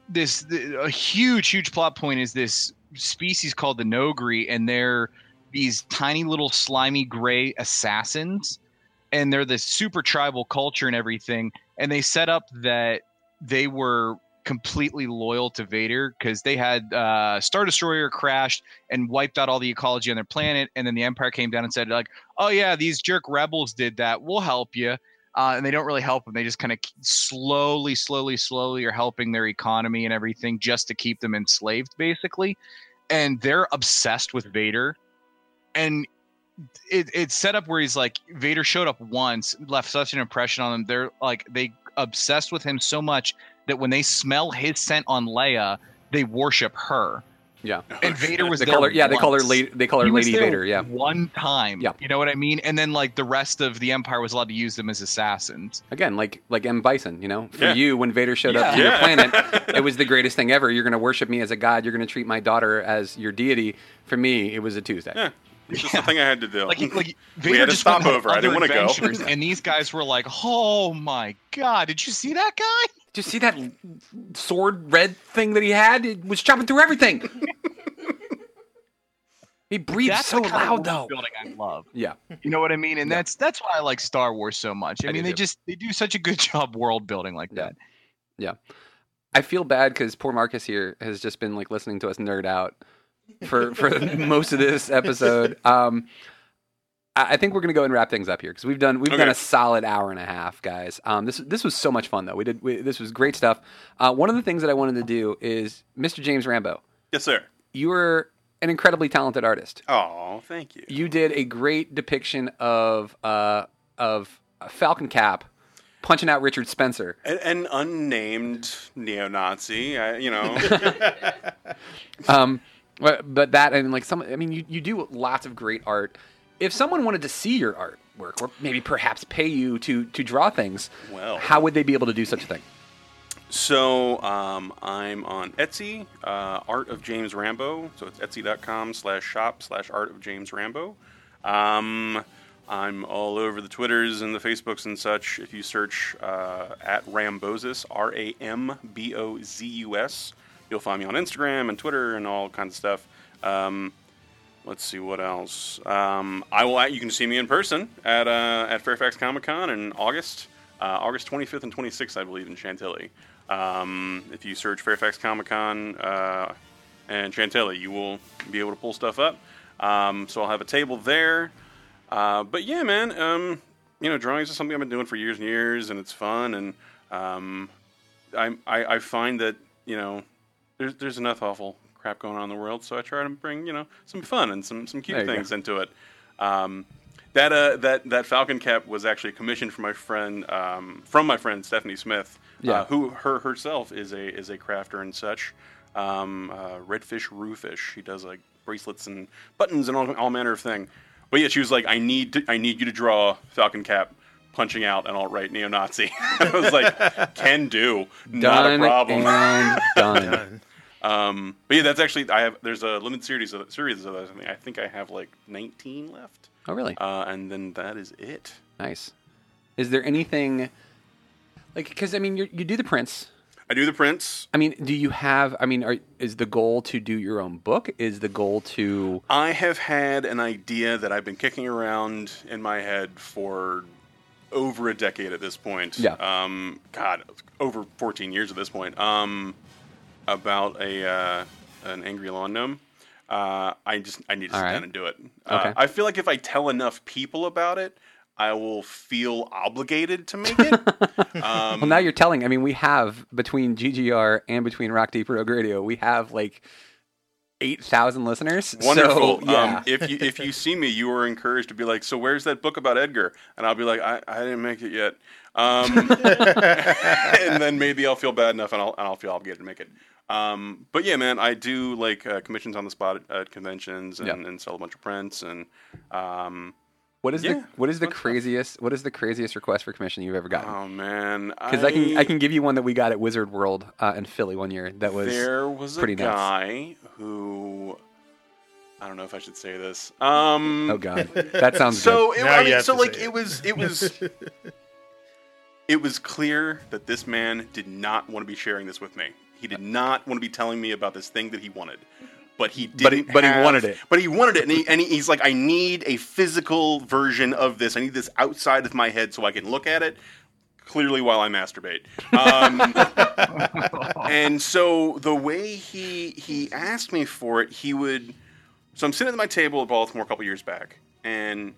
this th- a huge, huge plot point is this species called the Noghri, and they're these tiny little slimy gray assassins, and they're this super tribal culture and everything. And they set up that they were completely loyal to Vader because they had uh, Star Destroyer crashed and wiped out all the ecology on their planet, and then the Empire came down and said like, "Oh yeah, these jerk rebels did that. We'll help you." Uh, and they don't really help them. They just kind of slowly, slowly, slowly are helping their economy and everything just to keep them enslaved, basically. And they're obsessed with Vader. And it, it's set up where he's like, Vader showed up once, left such an impression on them. They're like, they obsessed with him so much that when they smell his scent on Leia, they worship her. yeah And Vader was they there call her yeah they call her lady they call her He was lady there vader yeah One time. Yeah. You know what I mean? And then like the rest of the Empire was allowed to use them as assassins. again like like m bison you know for Yeah. you when vader showed up Yeah. to your planet [LAUGHS] it was the greatest thing ever you're going to worship me as a god you're going to treat my daughter as your deity for me it was a tuesday Yeah. It's just the thing I had to do. Like, like Vader had a just went on stopover. I didn't wanna go. and these guys were like, "Oh my god, did you see that guy?" Did you see that sword red thing that he had it was chopping through everything [LAUGHS] he breathes That's so the kind of loud though building I love. yeah You know what I mean? And that's that's why I like Star Wars so much. I, I mean, they too. just they do such a good [LAUGHS] job world building like Yeah. that. Yeah, I feel bad because poor Marcus here has just been like listening to us nerd out for for [LAUGHS] most of this episode. Um, I think we're gonna go and wrap things up here because we've done we've done a solid hour and a half, guys. Um, this this was so much fun though. We did we, this was great stuff. Uh, one of the things that I wanted to do is Mr. James Rambo. yes, sir. You were an incredibly talented artist. Oh, thank you. You did a great depiction of uh, of Falcon Cap punching out Richard Spencer. An, an unnamed neo-Nazi, I, you know. [LAUGHS] Um, but, but that and like some, I mean, you, you do lots of great art. If someone wanted to see your artwork, or maybe perhaps pay you to to draw things, Well. how would they be able to do such a thing? So um, I'm on Etsy, uh, Art of James Rambo. So it's etsy.com slash shop slash Art of James Rambo. Um, I'm all over the Twitters and the Facebooks and such. If you search uh, at Rambozus, R A M B O Z U S, you'll find me on Instagram and Twitter and all kinds of stuff. Um, let's see what else. Um, I will. You can see me in person at uh, at Fairfax Comic Con in August, uh, August 25th and 26th, I believe, in Chantilly. Um, if you search Fairfax Comic Con uh, and Chantilly, you will be able to pull stuff up. Um, so I'll have a table there. Uh, but yeah, man, um, you know, drawings is something I've been doing for years and years, and it's fun. And um, I, I, I find that you know, there's there's enough awful crap going on in the world, so I try to bring you know some fun and some some cute things go. into it. Um, that uh, that that Falcon cap was actually commissioned from my friend um, from my friend Stephanie Smith, Yeah. uh, who her herself is a is a crafter and such. Um, uh, Redfish Roofish. She does like bracelets and buttons and all, all manner of thing. But yeah, she was like, I need to, I need you to draw Falcon Cap punching out an alt right neo Nazi. [LAUGHS] I was like, can do, not a problem. and done. [LAUGHS] Um, but yeah, that's actually I have. There's a limited series of series of those. I think I think I have like 19 left, Oh, really? uh, and then that is it. Nice. Is there anything like? Because I mean, you you do the prints. I do the prints. I mean, do you have? I mean, are, is the goal to do your own book? Is the goal to? I have had an idea that I've been kicking around in my head for over a decade at this point. Yeah. Um, God, over 14 years at this point. Um, about a uh, an angry lawn gnome. Uh, I just I need to sit All right. down and do it. Uh, Okay. I feel like if I tell enough people about it, I will feel obligated to make it. um, [LAUGHS] Well, now you're telling. I mean, we have between GGR and between Rock Deep Rogue Radio, we have like eight thousand listeners. Wonderful. So, yeah. Um, if you if you see me, you are encouraged to be like, "So where's that book about Edgar?" And I'll be like, "I, I didn't make it yet." Um, [LAUGHS] and then maybe I'll feel bad enough, and I'll and I'll feel obligated to make it. Um, but yeah, man, I do like uh, commissions on the spot at, at conventions and, Yeah. and sell a bunch of prints and. Um, what is yeah, the what is the fun stuff. craziest what is the craziest request for commission you've ever gotten? oh man, Because I, can I can give you one that we got at Wizard World uh, in Philly one year. That was there was a pretty nuts. guy who I don't know if I should say this. Um, oh god, that sounds [LAUGHS] so good. it, I mean, so like it it. was it was [LAUGHS] it was clear that this man did not want to be sharing this with me. He did not want to be telling me about this thing that he wanted. But he But he- didn't. but he wanted it. But he wanted it, and, he, and he, he's like, "I need a physical version of this. I need this outside of my head so I can look at it." Clearly, while I masturbate. Um, [LAUGHS] and so the way he he asked me for it, he would. So I'm sitting at my table at Baltimore a couple years back, and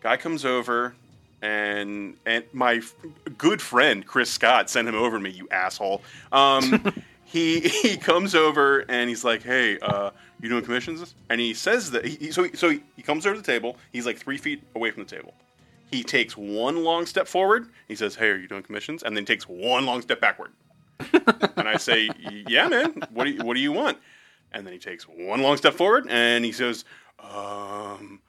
guy comes over, and and my f- good friend Chris Scott sent him over to me. You asshole. Um, [LAUGHS] he [LAUGHS] he comes over and he's like, "Hey, uh, you doing commissions?" And he says that. He, so he, so he, he comes over to the table. He's like three feet away from the table. He takes one long step forward. He says, "Hey, are you doing commissions?" And then takes one long step backward. [LAUGHS] and I say, "Yeah, man. What do you, what do you want?" And then he takes one long step forward and he says, um,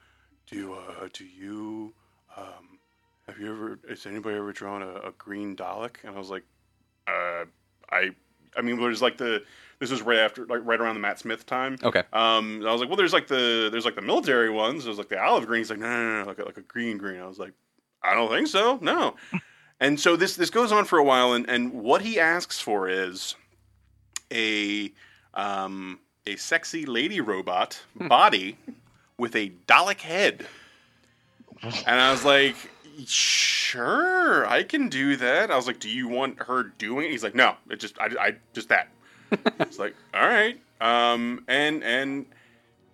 "Do uh, do you um, have you ever? Has anybody ever drawn a, a green Dalek?" And I was like, uh, "I, I mean, there's like the this was right after, like right around the Matt Smith time. Okay. Um, I was like, well, there's like the there's like the military ones. There's like the olive green. He's like, no, no, no, like a, like a green green. I was like, I don't think so. No. [LAUGHS] and so this this goes on for a while, and and what he asks for is a um a sexy lady robot body with a Dalek head. And I was like, sure, I can do that. I was like, do you want her doing it? He's like, no, it just, I, I just that. [LAUGHS] it's like, all right. Um, and, and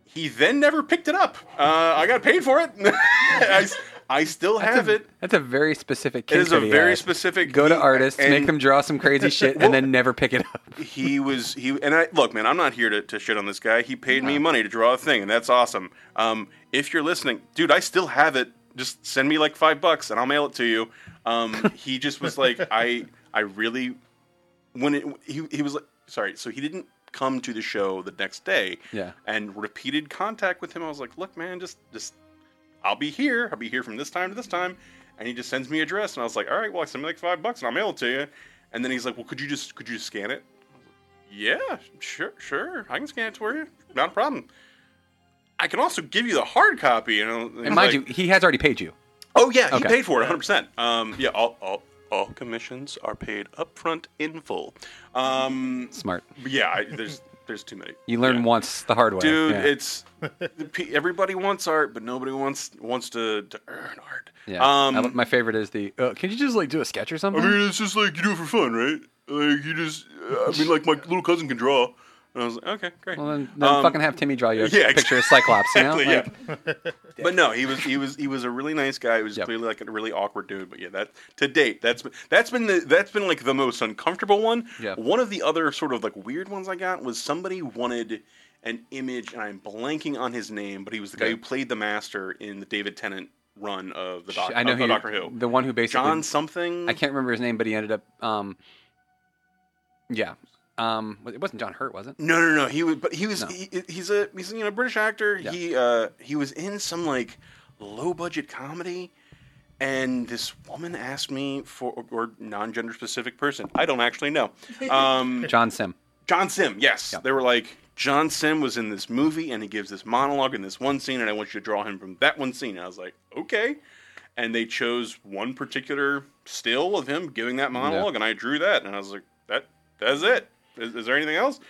he then never picked it up. Uh, I got paid for it. [LAUGHS] I still have it. That's a very specific. It is kink a very specific. Go to he- artists, and make them draw some crazy [LAUGHS] shit, and then never pick it up. He was he, and I look, man. I'm not here to, to shit on this guy. He paid me money to draw a thing, and that's awesome. Um, if you're listening, dude, I still have it just send me like five bucks and I'll mail it to you. Um, [LAUGHS] he just was like, I I really when it he he was like sorry, so he didn't come to the show the next day. Yeah. And repeated contact with him, I was like, look, man, just just I'll be here. I'll be here from this time to this time. And he just sends me a address, and I was like, all right, well, send me like five bucks, and I'll mail it to you. And then he's like, well, could you just could you just scan it? Yeah, sure, sure. I can scan it for you. Not a problem. I can also give you the hard copy. You know, And mind you, he has already paid you. oh yeah, he Okay. paid for it 100. percent Um, yeah, all, all all commissions are paid upfront in full. Um, Smart. yeah, I, there's there's too many. You learn Yeah. once the hard way. dude. Yeah. It's everybody wants art, but nobody wants wants to, to earn art. yeah. Um, I my favorite is the. Uh, can you just like do a sketch or something? I mean, it's just like you do it for fun, right? Like you just, I mean, like my little cousin can draw, and I was like, okay, great. well, then, then Um, fucking have Timmy draw you a [LAUGHS] yeah, picture of Cyclops. You know, Like, [LAUGHS] yeah. but no, he was he was he was a really nice guy. He was Yep. clearly like a really awkward dude. But yeah, that to date, that's been that's been the that's been like the most uncomfortable one. Yeah. One of the other sort of like weird ones I got was somebody wanted an image, and I'm blanking on his name, but he was the guy Yeah. who played the Master in the David Tennant run of the doc, I know who Doctor Who. The one who basically John something. I can't remember his name, but he ended up. Um, yeah. Um, it wasn't John Hurt, was it? No, no, no. He was, but he was. No. He, he's a he's you know British actor. Yeah. He uh he was in some like low budget comedy, and this woman asked me for or non gender specific person. I don't actually know. [LAUGHS] Um, John Simm. John Simm. Yes, Yeah. they were like John Simm was in this movie, and he gives this monologue in this one scene, and I want you to draw him from that one scene. And I was like, okay. And they chose one particular still of him giving that monologue, and I drew that, and I was like, that that's it. Is, is there anything else?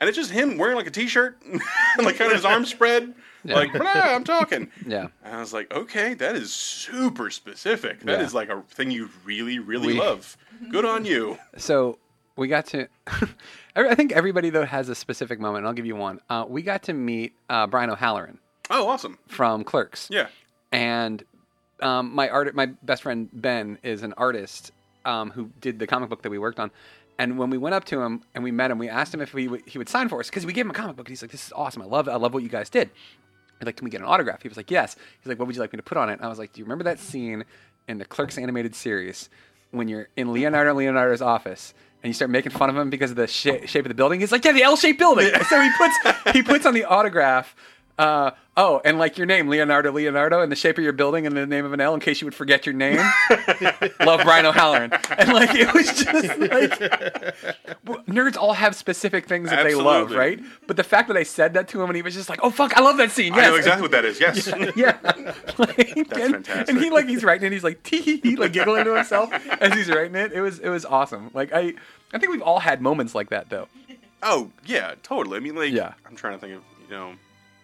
And it's just him wearing like a t-shirt, and [LAUGHS] like kind of his arms [LAUGHS] spread, like "Blah, I'm talking. [LAUGHS] Yeah. And I was like, okay, that is super specific. That is Yeah. like a thing you really, really We- love. Good on you. So we got to. I think everybody though has a specific moment. I'll give you one. Uh, we got to meet uh, Brian O'Halloran Oh, awesome. from Clerks. Yeah. and um, my art, my best friend Ben is an artist um, who did the comic book that we worked on. And when we went up to him and we met him, we asked him if we he would sign for us because we gave him a comic book. And he's like, "This is awesome. I love. I love what you guys did." He's like, "Can we get an autograph?" He was like, "Yes." He's like, "What would you like me to put on it?" And I was like, "Do you remember that scene in the Clerks animated series when you're in Leonardo Leonardo's office?" And you start making fun of him because of the sh- shape of the building. He's like, "Yeah, the L-shaped building." So he puts he puts on the autograph uh, oh, and like your name, Leonardo Leonardo, and the shape of your building and the name of an L in case you would forget your name. [LAUGHS] Love Brian O'Halloran. And like it was just like nerds all have specific things that they love, right? But the fact that I said that to him and he was just like, "Oh fuck, I love that scene." Yes. I know exactly what that is. Yes. [LAUGHS] yeah. [LAUGHS] Like, and, fantastic. And he like he's writing it, he's like tee hee, like giggling to himself as he's writing it. It was it was awesome. Like I I think we've all had moments like that though. Oh yeah, totally. I mean, like, Yeah. I'm trying to think of you know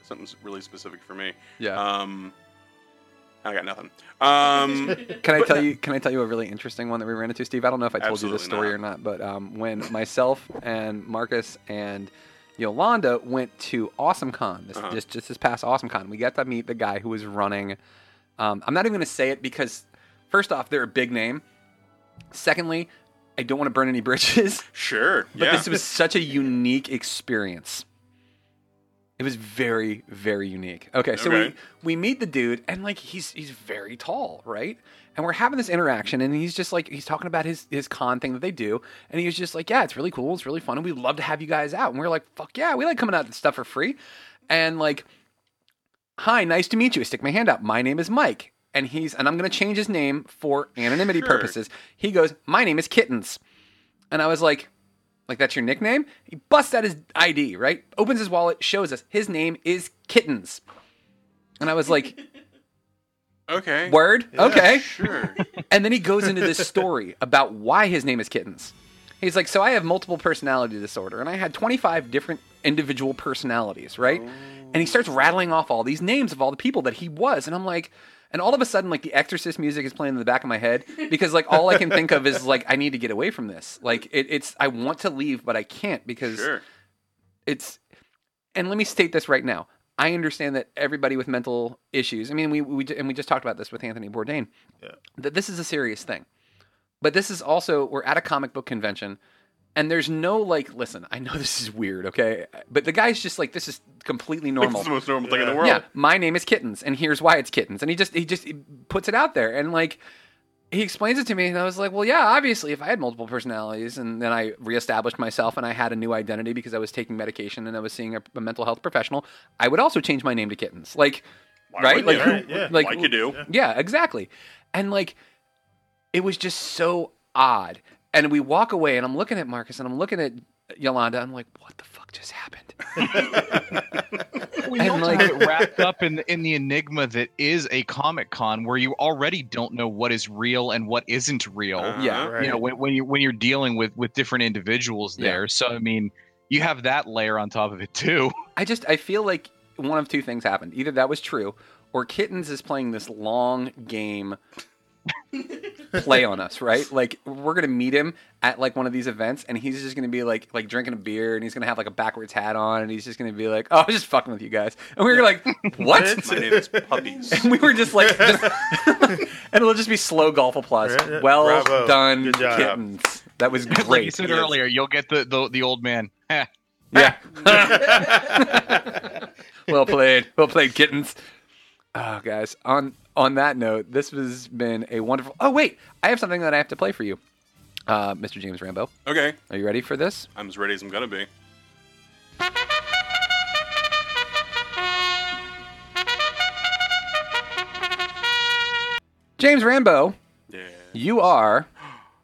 something really specific for me. Yeah. Um, I got nothing. Um, [LAUGHS] Can I tell you? Can I tell you a really interesting one that we ran into, Steve? I don't know if I told you this Absolutely story or not, but um, when myself and Marcus and Yolanda went to Awesome Con, this, Uh-huh. just just this past Awesome Con, we got to meet the guy who was running. Um, I'm not even going to say it because, first off, they're a big name. Secondly, I don't want to burn any bridges. sure. But yeah. this was such a unique experience. It was very, very unique. Okay, so Okay. we we meet the dude, and like he's he's very tall, right? And we're having this interaction, and he's just like he's talking about his his con thing that they do, and he was just like, yeah, it's really cool, it's really fun, and we'd love to have you guys out. And we're like, fuck yeah, we like coming out with stuff for free, and like, hi, nice to meet you. I stick my hand out. My name is Mike, and he's and I'm gonna change his name for anonymity Sure. purposes. He goes, my name is Kittens. And I was like, like that's your nickname? He busts out his ID, right? Opens his wallet, shows us his name is Kittens. And I was like, [LAUGHS] okay. word? Yeah, okay. Sure. [LAUGHS] And then he goes into this story about why his name is Kittens. He's like, so I have multiple personality disorder, and I had 25 different individual personalities, right? Oh. And he starts rattling off all these names of all the people that he was, and I'm like, and all of a sudden, like the Exorcist music is playing in the back of my head because like all I can think of is like I need to get away from this. Like it, it's I want to leave, but I can't because sure. it's and let me state this right now i understand that everybody with mental issues i mean we, we and we just talked about this with anthony bourdain Yeah. that this is a serious thing but this is also we're at a comic book convention and there's no like, listen, I know [LAUGHS] this is weird, okay, but the guy's just like, this is completely normal. It's the most normal thing in the Yeah. world. Yeah, my name is Kittens, and here's why it's Kittens, and he just he just puts it out there, and like he explains it to me, and I was like, well, yeah, obviously, if I had multiple personalities, and then I reestablished myself, and I had a new identity because I was taking medication and I was seeing a, a mental health professional, I would also change my name to Kittens, like right, like you? who- Right, yeah. like Like you do. yeah, exactly. And like, it was just so odd. And we walk away, and I'm looking at Marcus, and I'm looking at Yolanda. I'm like, what the fuck just happened? [LAUGHS] We And, also like- have it wrapped up in in the enigma that is a Comic Con, where you already don't know what is real and what isn't real. Uh-huh. Yeah. Right. You know, when, when you when you're dealing with with different individuals Yeah. there. So I mean, you have that layer on top of it too. I just I feel like one of two things happened. Either that was true, or Kittens is playing this long game play on us, right? Like we're gonna meet him at like one of these events, and he's just gonna be like like drinking a beer, and he's gonna have like a backwards hat on, and he's just gonna be like, "Oh, I was just fucking with you guys," and we were like, "What?" [LAUGHS] My name is Puppies. And we were just like, just- [LAUGHS] and it'll just be slow golf applause. Well Bravo. done, kittens. That was [LAUGHS] great. like you said Yes. earlier, you'll get the the, the old man. Yeah. well played. Well played, kittens. Oh, guys. On on that note, this has been a wonderful. Oh wait, I have something that I have to play for you, uh, Mr. James Rambo. Okay, Are you ready for this? I'm as ready as I'm gonna be. James Rambo, Yeah. you are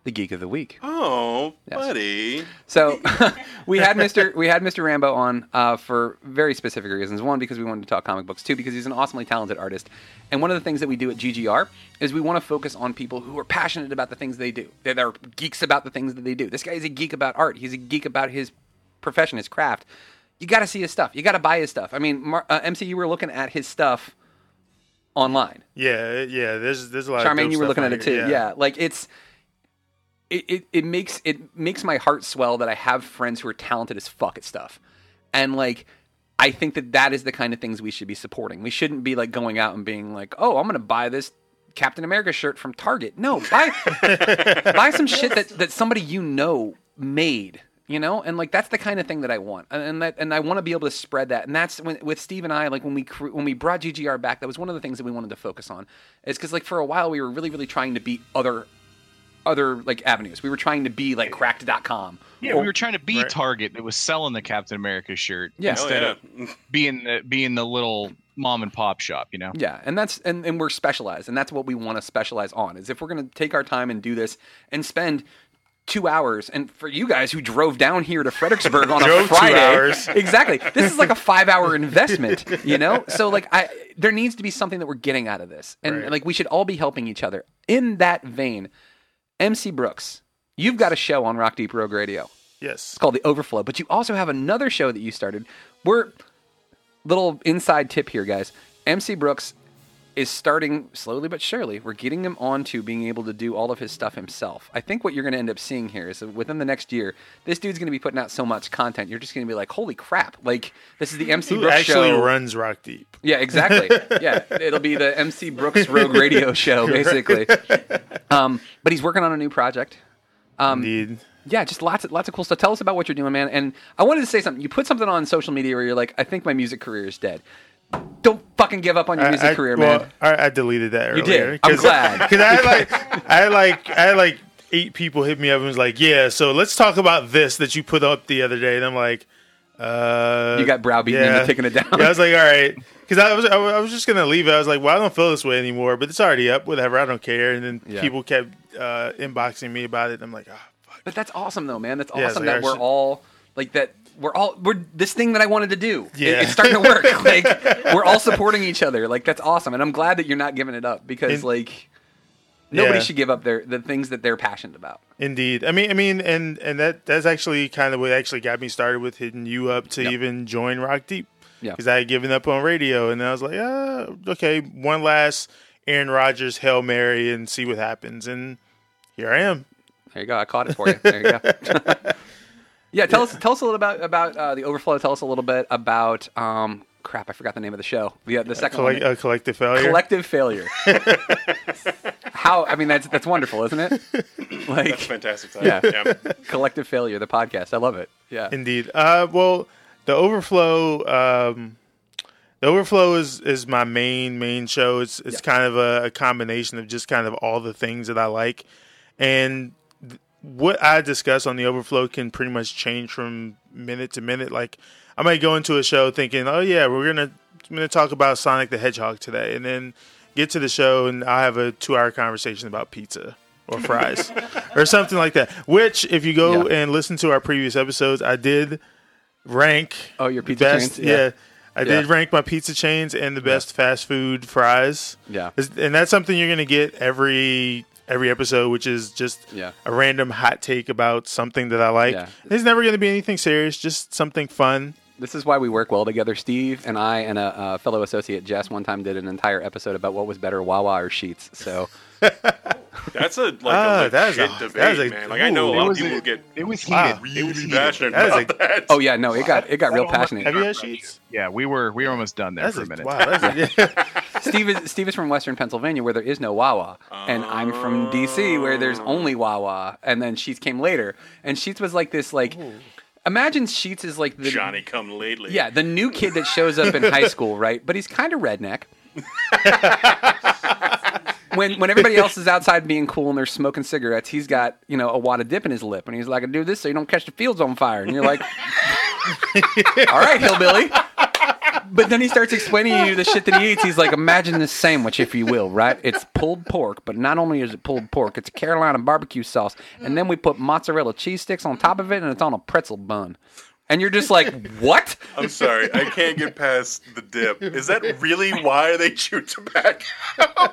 the geek of the week. Oh, Yes. buddy. So [LAUGHS] we had Mr. we had Mr. Rambo on uh, for very specific reasons. One, because we wanted to talk comic books. Two, because he's an awesomely talented artist. And one of the things that we do at GGR is we want to focus on people who are passionate about the things they do. They're, they're geeks about the things that they do. This guy is a geek about art. He's a geek about his profession, his craft. You got to see his stuff. You got to buy his stuff. I mean, Mar- uh, MC, you were looking at his stuff online. Yeah, yeah. There's there's a lot. of Charmaine, dope you were stuff looking at it too. here, Yeah. like it's it, it, it makes it makes my heart swell that I have friends who are talented as fuck at stuff, and like I think that that is the kind of things we should be supporting. We shouldn't be like going out and being like, oh, I'm going to buy this Captain America shirt from Target. No, buy [LAUGHS] buy some shit that that somebody you know made. You know, and like that's the kind of thing that I want, and, and that, and I want to be able to spread that. And that's when with Steve and I, like when we when we brought GGR back, that was one of the things that we wanted to focus on. Is because like for a while we were really really trying to beat other other like avenues. We were trying to be like Cracked.com. Yeah, Or- we were trying to be Right. Target that was selling the Captain America shirt Yeah. Oh, instead yeah. of [LAUGHS] being the being the little mom and pop shop. You know. Yeah, and that's and, and we're specialized, and that's what we want to specialize on. Is if we're going to take our time and do this and spend two hours, and for you guys who drove down here to Fredericksburg on a [LAUGHS] Friday, [LAUGHS] exactly, this is like a five-hour investment, you know. So like, I there needs to be something that we're getting out of this, and Right. like we should all be helping each other. In that vein, MC Brooks, you've got a show on Rock Deep Rogue Radio. Yes. It's called The Overflow. But you also have another show that you started. We're little inside tip here, guys. MC Brooks is starting slowly but surely. We're getting him on to being able to do all of his stuff himself. I think what you're going to end up seeing here is that within the next year, this dude's going to be putting out so much content. You're just going to be like, "Holy crap!" Like this is the MC Who Brooks actually show. runs Rock Deep? Yeah, exactly. [LAUGHS] yeah, it'll be the MC Brooks Rogue Radio [LAUGHS] show, basically. Um, but he's working on a new project. Um, Indeed. yeah, just lots of lots of cool stuff. Tell us about what you're doing, man. And I wanted to say something. You put something on social media where you're like, I think my music career is dead. Don't fucking give up on your I- music I, career, well, man. I, I deleted that You did. I'm glad. [LAUGHS] Because I had like, [LAUGHS] I had like, I had like eight people hit me up and was like, "Yeah, so let's talk about this that you put up the other day." And I'm like, uh, You got browbeaten into taking it down. Yeah, I was like, all right, because I was, I was just gonna leave it. I was like, well, I don't feel this way anymore, but it's already up. Whatever, I don't care. And then Yeah. people kept uh, inboxing me about it. I'm like, ah, fuck. But that's awesome, though, man. That's Yeah, awesome like that we're should- all like that. We're all we're this thing that I wanted to do. It- Yeah. it's starting to work. [LAUGHS] like we're all supporting each other. Like that's awesome, and I'm glad that you're not giving it up because And- like nobody Yeah. should give up their the things that they're passionate about. Indeed. I mean, I mean, and and that that's actually kind of what actually got me started with hitting you up to Yep. even join Rock Deep. Yeah. Because I had given up on radio, and I was like, ah, okay, one last Aaron Rodgers hail mary and see what happens, and here I am. There you go. I caught it for you. There you go. [LAUGHS] yeah, tell us tell us a little about about uh, the overflow. Tell us a little bit about um, crap, I forgot the name of the show. The the second Collect, one. a collective failure. Collective failure. [LAUGHS] How? I mean, that's that's wonderful, isn't it? [LAUGHS] Like That's fantastic. Title. Yeah. collective failure, the podcast. I love it. Yeah. Indeed. Uh, well, the overflow. Um, the overflow is is my main main show. It's it's kind of a, a combination of just kind of all the things that I like, and th- what I discuss on the overflow can pretty much change from minute to minute. Like I might go into a show thinking, oh yeah, we're gonna I'm gonna talk about Sonic the Hedgehog today, and then get to the show and I have a two hour conversation about pizza or fries [LAUGHS] or something like that. Which, if you go Yeah. and listen to our previous episodes, I did rank. Oh, your pizza best, chains? Yeah. Yeah. I did Yeah. rank my pizza chains and the best fast food fries. Yeah. And that's something you're going to get every every episode, which is just Yeah. a random hot take about something that I like. Yeah. It's never going to be anything serious, just something fun. This is why we work well together. Steve and I and a, uh fellow associate Jess one time did an entire episode about what was better, Wawa or Sheetz. So [LAUGHS] That's a like Ah, a that is legit a- debate, that is a- man. Like I know a lot of people a- get It was Wow. heated. It was really heated. passionate That is about a- that. oh yeah, no, it got it got real passionate. Have you had Sheetz? Yeah, we were we were almost done there That's for a, a minute. wow. That's [LAUGHS] yeah. [LAUGHS] Steve is Steve is from Western Pennsylvania where there is no Wawa, and I'm from DC where there's only Wawa, and then Sheetz came later, and Sheetz was like this like. Imagine Sheetz is like the Johnny come lately. Yeah, the new kid that shows up in high school, right? But he's kind of redneck. [LAUGHS] when when everybody else is outside being cool and they're smoking cigarettes, he's got you know a wad of dip in his lip, and he's like, "I do this so you don't catch the fields on fire." And you're like, [LAUGHS] "All right, hillbilly." But then he starts explaining to you the shit that he eats. He's like, imagine this sandwich, if you will, right? It's pulled pork, but not only is it pulled pork, it's Carolina barbecue sauce, and then we put mozzarella cheese sticks on top of it, and it's on a pretzel bun. And you're just like, what? I'm sorry, I can't get past the dip. Is that really why they chew tobacco?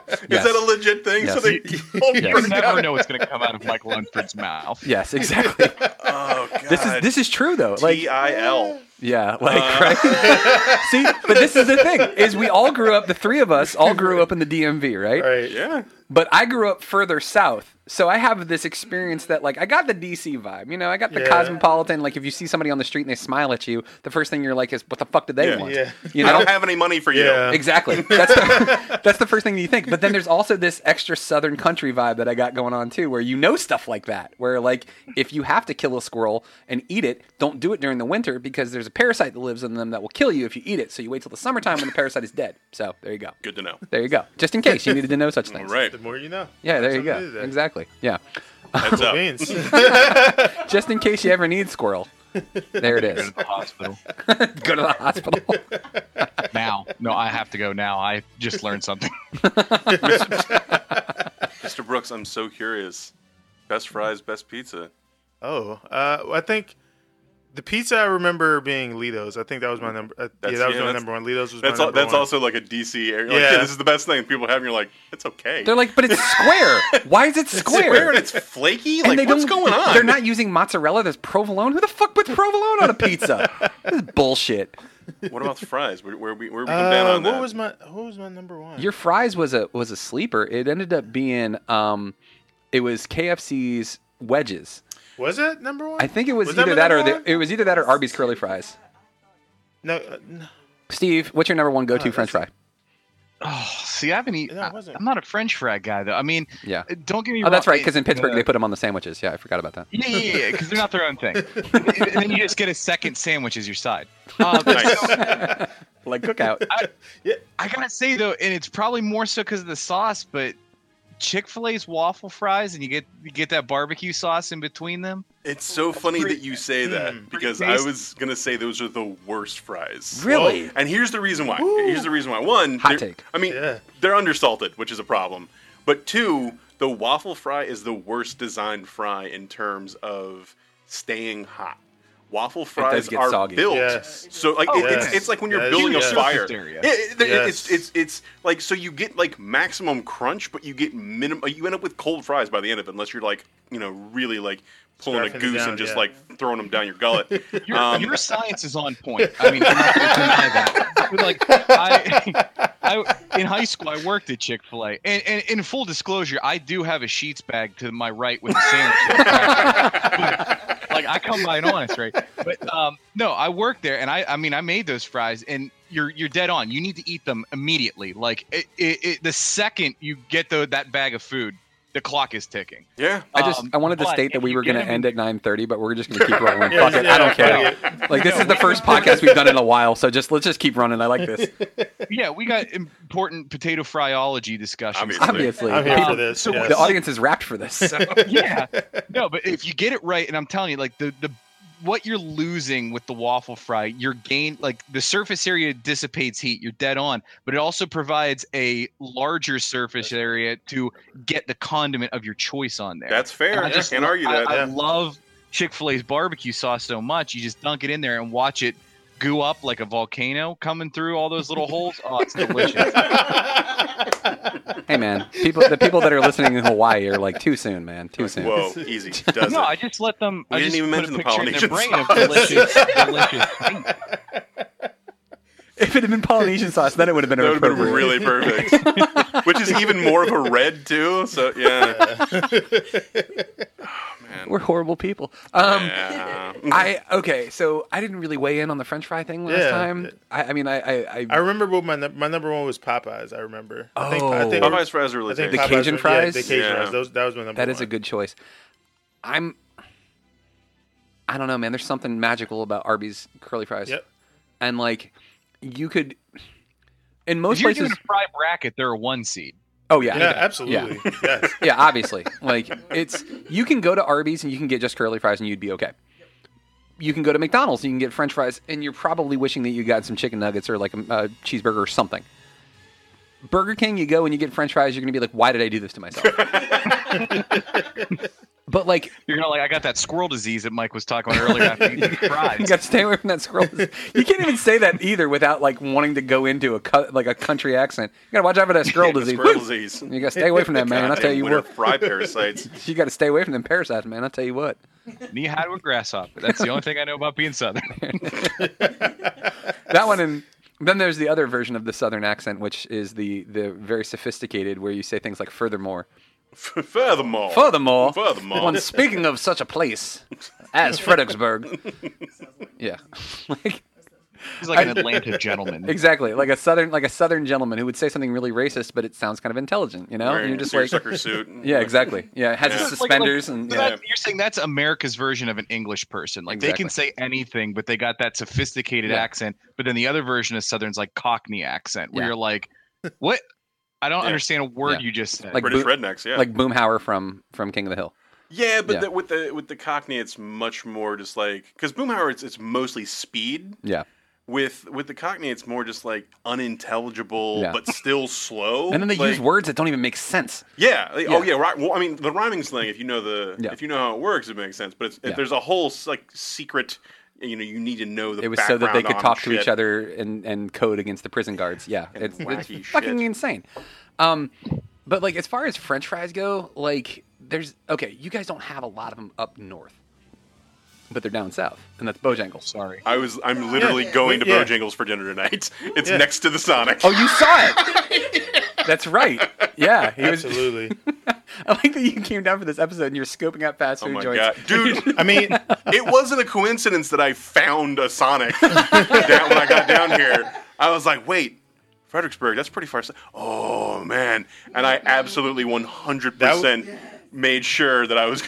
Is Yes. that a legit thing? Yes. So they don't [LAUGHS] Yes. You never down- know what's going to come out of Michael Unford's mouth. Yes, exactly. Oh god. This is this is true though. Like T I L. yeah, uh. like right. [LAUGHS] See, but this is the thing: is we all grew up. The three of us all grew up in the DMV, right? Right. Yeah. But I grew up further south, so I have this experience that like I got the DC vibe. You know, I got the Yeah. cosmopolitan. Like if you see somebody on the street and they smile at you, the first thing you're like is, "What the fuck did they Yeah. want?" Yeah. You I don't have any money for you. Yeah. [LAUGHS] Exactly. That's the, [LAUGHS] that's the first thing you think. But then there's also this extra southern country vibe that I got going on too, where you know stuff like that. Where like if you have to kill a squirrel and eat it, don't do it during the winter because there's a parasite that lives in them that will kill you if you eat it. So you wait till the summertime when the parasite is dead. So there you go. Good to know. There you go. Just in case you needed to know such things. Right. The more you know. Yeah, there you go. to do there. Exactly. Yeah. Heads up. Beans. [LAUGHS] Just in case you ever need squirrel. There it is. [LAUGHS] Go to the hospital Go to the hospital. now. No, I have to go now. I just learned something. [LAUGHS] Mr. Brooks, I'm so curious. Best fries, best pizza. Oh, uh, I think the pizza I remember being Ledo's. I think that was my number. Uh, yeah, that was yeah, my number one. Ledo's was That's my al- number that's one. also like a DC area. Like, Yeah. yeah, this is the best thing people have, and you're like, it's okay. They're like, but it's [LAUGHS] square. Why is it square? square and it's flaky. And Like, they what's going on? They're not using mozzarella. There's provolone. Who the fuck puts provolone on a pizza? [LAUGHS] this is bullshit. What about the fries? Where, where we where we come down Uh, on what that? was my what was my number one? Your fries was a was a sleeper. It ended up being um, it was KFC's wedges. Was it number one? I think it was, Was either my that or the, it was either that or Arby's curly fries. no, uh, no. Steve, what's your number one go to Oh, French fry? Oh, see, I haven't eaten. No. I'm not a French fry guy, though. I mean, Yeah. uh, don't get me Oh, wrong. that's right. Because in Pittsburgh uh, they put them on the sandwiches. Yeah, I forgot about that. Yeah, yeah, yeah, because they're not their own thing. [LAUGHS] and then you just get a second sandwich as your side. Um, Nice. so [LAUGHS] Like cookout. I gotta say though, and it's probably more so because of the sauce, but Chick Fil A's waffle fries, and you get you get that barbecue sauce in between them. It's so funny that you say that Mm. because I was gonna say those are the worst fries. Really? And here's the reason why. Here's the reason why. One, Hot take. I mean, Yeah. they're undersalted, which is a problem. But two, the waffle fry is the worst designed fry in terms of staying hot. Waffle fries get are soggy. built Yes. so like Oh, it, it's yes. it's like when you're Yes, building yes. a fire. Surface area. It- it- Yes. it's it's it's like so you get like maximum crunch, but you get minimum. You end up with cold fries by the end of it, unless you're like you know really like pulling a goose down, and just yeah. like throwing them down your gullet. [LAUGHS] Your, Um, your science is on point. I mean, I'm not gonna deny that. [LAUGHS] But like, I, I, in high school, I worked at Chick Fil A, and, and in full disclosure, I do have a Sheetz bag to my right with the sandwich. [LAUGHS] But, like, I come by and honest, right? But um, no, I worked there, and I, I mean, I made those fries, and you're you're dead on. You need to eat them immediately. Like it, it, it, the second you get the, that bag of food, the clock is ticking. Yeah. I just Um, I wanted to but state that we you were get going to them end in- at 9:30, but we're just going to keep [LAUGHS] rolling. Yeah, Fuck it, yeah, I don't care. fuck Like this is the [LAUGHS] first podcast we've done in a while, so just let's just keep running. I like this. Yeah, we got important potato fryology discussions. Obviously. Obviously, I'm here People- for this. so yes. the audience is wrapped for this. So. yeah, no, but if you get it right, and I'm telling you, like the the what you're losing with the waffle fry, you're gain like the surface area dissipates heat. You're dead on, but it also provides a larger surface area to get the condiment of your choice on there. That's fair. And I I just can't argue I, that. I Yeah. love Chick Fil A's barbecue sauce so much. You just dunk it in there and watch it goo up like a volcano coming through all those little holes. Oh, it's delicious. [LAUGHS] Hey man, people the people that are listening in Hawaii are like too soon, man, too soon. Whoa, easy. Does [LAUGHS] no, it? I just let them. We I didn't just even put mention a the picture in their Polynesian brain of delicious, delicious meat. [LAUGHS] If it had been Polynesian sauce, then it would have been that would have been really perfect. [LAUGHS] Which is even more of a red too. So yeah. oh man. We're horrible people. Um, yeah. I okay, so I didn't really weigh in on the French fry thing last Yeah. time. I, I mean, I, I, I, I remember what my num- my number one was Popeyes. I remember. I think, Oh. I think, Popeyes fries are really I think The tasty. Popeyes Cajun were- fries? Yeah, the Cajun Yeah. fries. Those, that was my number that one. is a good choice. I'm. I don't know, man. There's something magical about Arby's curly fries, Yep. and like you could. In most If you're places, doing a fry bracket, they're a one seed. oh yeah, Yeah, absolutely. [LAUGHS] yes. yeah, obviously. Like it's you can go to Arby's and you can get just curly fries and you'd be okay. You can go to McDonald's and you can get French fries and you're probably wishing that you got some chicken nuggets or like a, a cheeseburger or something. Burger King, you go and you get French fries, you're gonna be like, why did I do this to myself? [LAUGHS] but like, You're gonna like, I got that squirrel disease that Mike was talking about earlier after [LAUGHS] eating you got to stay away from that squirrel. Disease. You can't even say that either without like wanting to go into a cu- like a country accent. You gotta watch out for that squirrel [LAUGHS] disease. Squirrel Woo! [LAUGHS] disease. You gotta stay away from that, man. I'll tell you winter what. Fry parasites. You gotta stay away from them parasites, man. I'll tell you what. Knee high to a grasshopper. That's the only thing I know about being southern. that one and then there's the other version of the southern accent which is the the very sophisticated where you say things like furthermore [LAUGHS] Furthermore. furthermore Furthermore. when speaking of such a place as [LAUGHS] fredericksburg yeah [LAUGHS] like He's like an Atlanta gentleman. exactly like a southern like a southern gentleman who would say something really racist but it sounds kind of intelligent you know and you're just like seersucker suit. yeah exactly yeah it has Yeah. his Like- suspenders and So yeah. that- you're saying that's America's version of an English person. Like they can say anything, but they got that sophisticated Yeah. accent. But then the other version of Southern's like Cockney accent, where Yeah. you're like, "What? I don't Yeah. understand a word Yeah. you just said." Like British Bo- rednecks, yeah. like boomhauer from from king of the hill yeah, but Yeah. The, with the with the Cockney, it's much more just like because Boomhauer, it's it's mostly speed. yeah With with the Cockney, it's more just like unintelligible, Yeah. but still slow. and then they Like- use words that don't even make sense Yeah. like- Oh Yeah. yeah. Right. Well, I mean, the rhyming slang. If you know the, Yeah. if you know how it works, it makes sense. But it's, Yeah. if there's a whole like secret. You know, you need to know the. it was so that they could on talk to each other and, and code against the prison guards. Yeah, it's, it's wacky fucking insane. Um, but like as far as French fries go, like there's okay, you guys don't have a lot of them up north, but they're down south, and that's Bojangles. Sorry. I was. I'm literally going to Yeah. Bojangles for dinner tonight. It's Yeah. next to the Sonic. Oh, you saw it. [LAUGHS] that's right. Yeah, he was. Absolutely. [LAUGHS] I like that you came down for this episode and you're scoping out fast Oh food my joints. god, dude! I mean, [LAUGHS] it wasn't a coincidence that I found a Sonic down, when I got down here. I was like, wait, Fredericksburg, that's pretty far. s- Oh man! And I absolutely 100 percent made sure that I was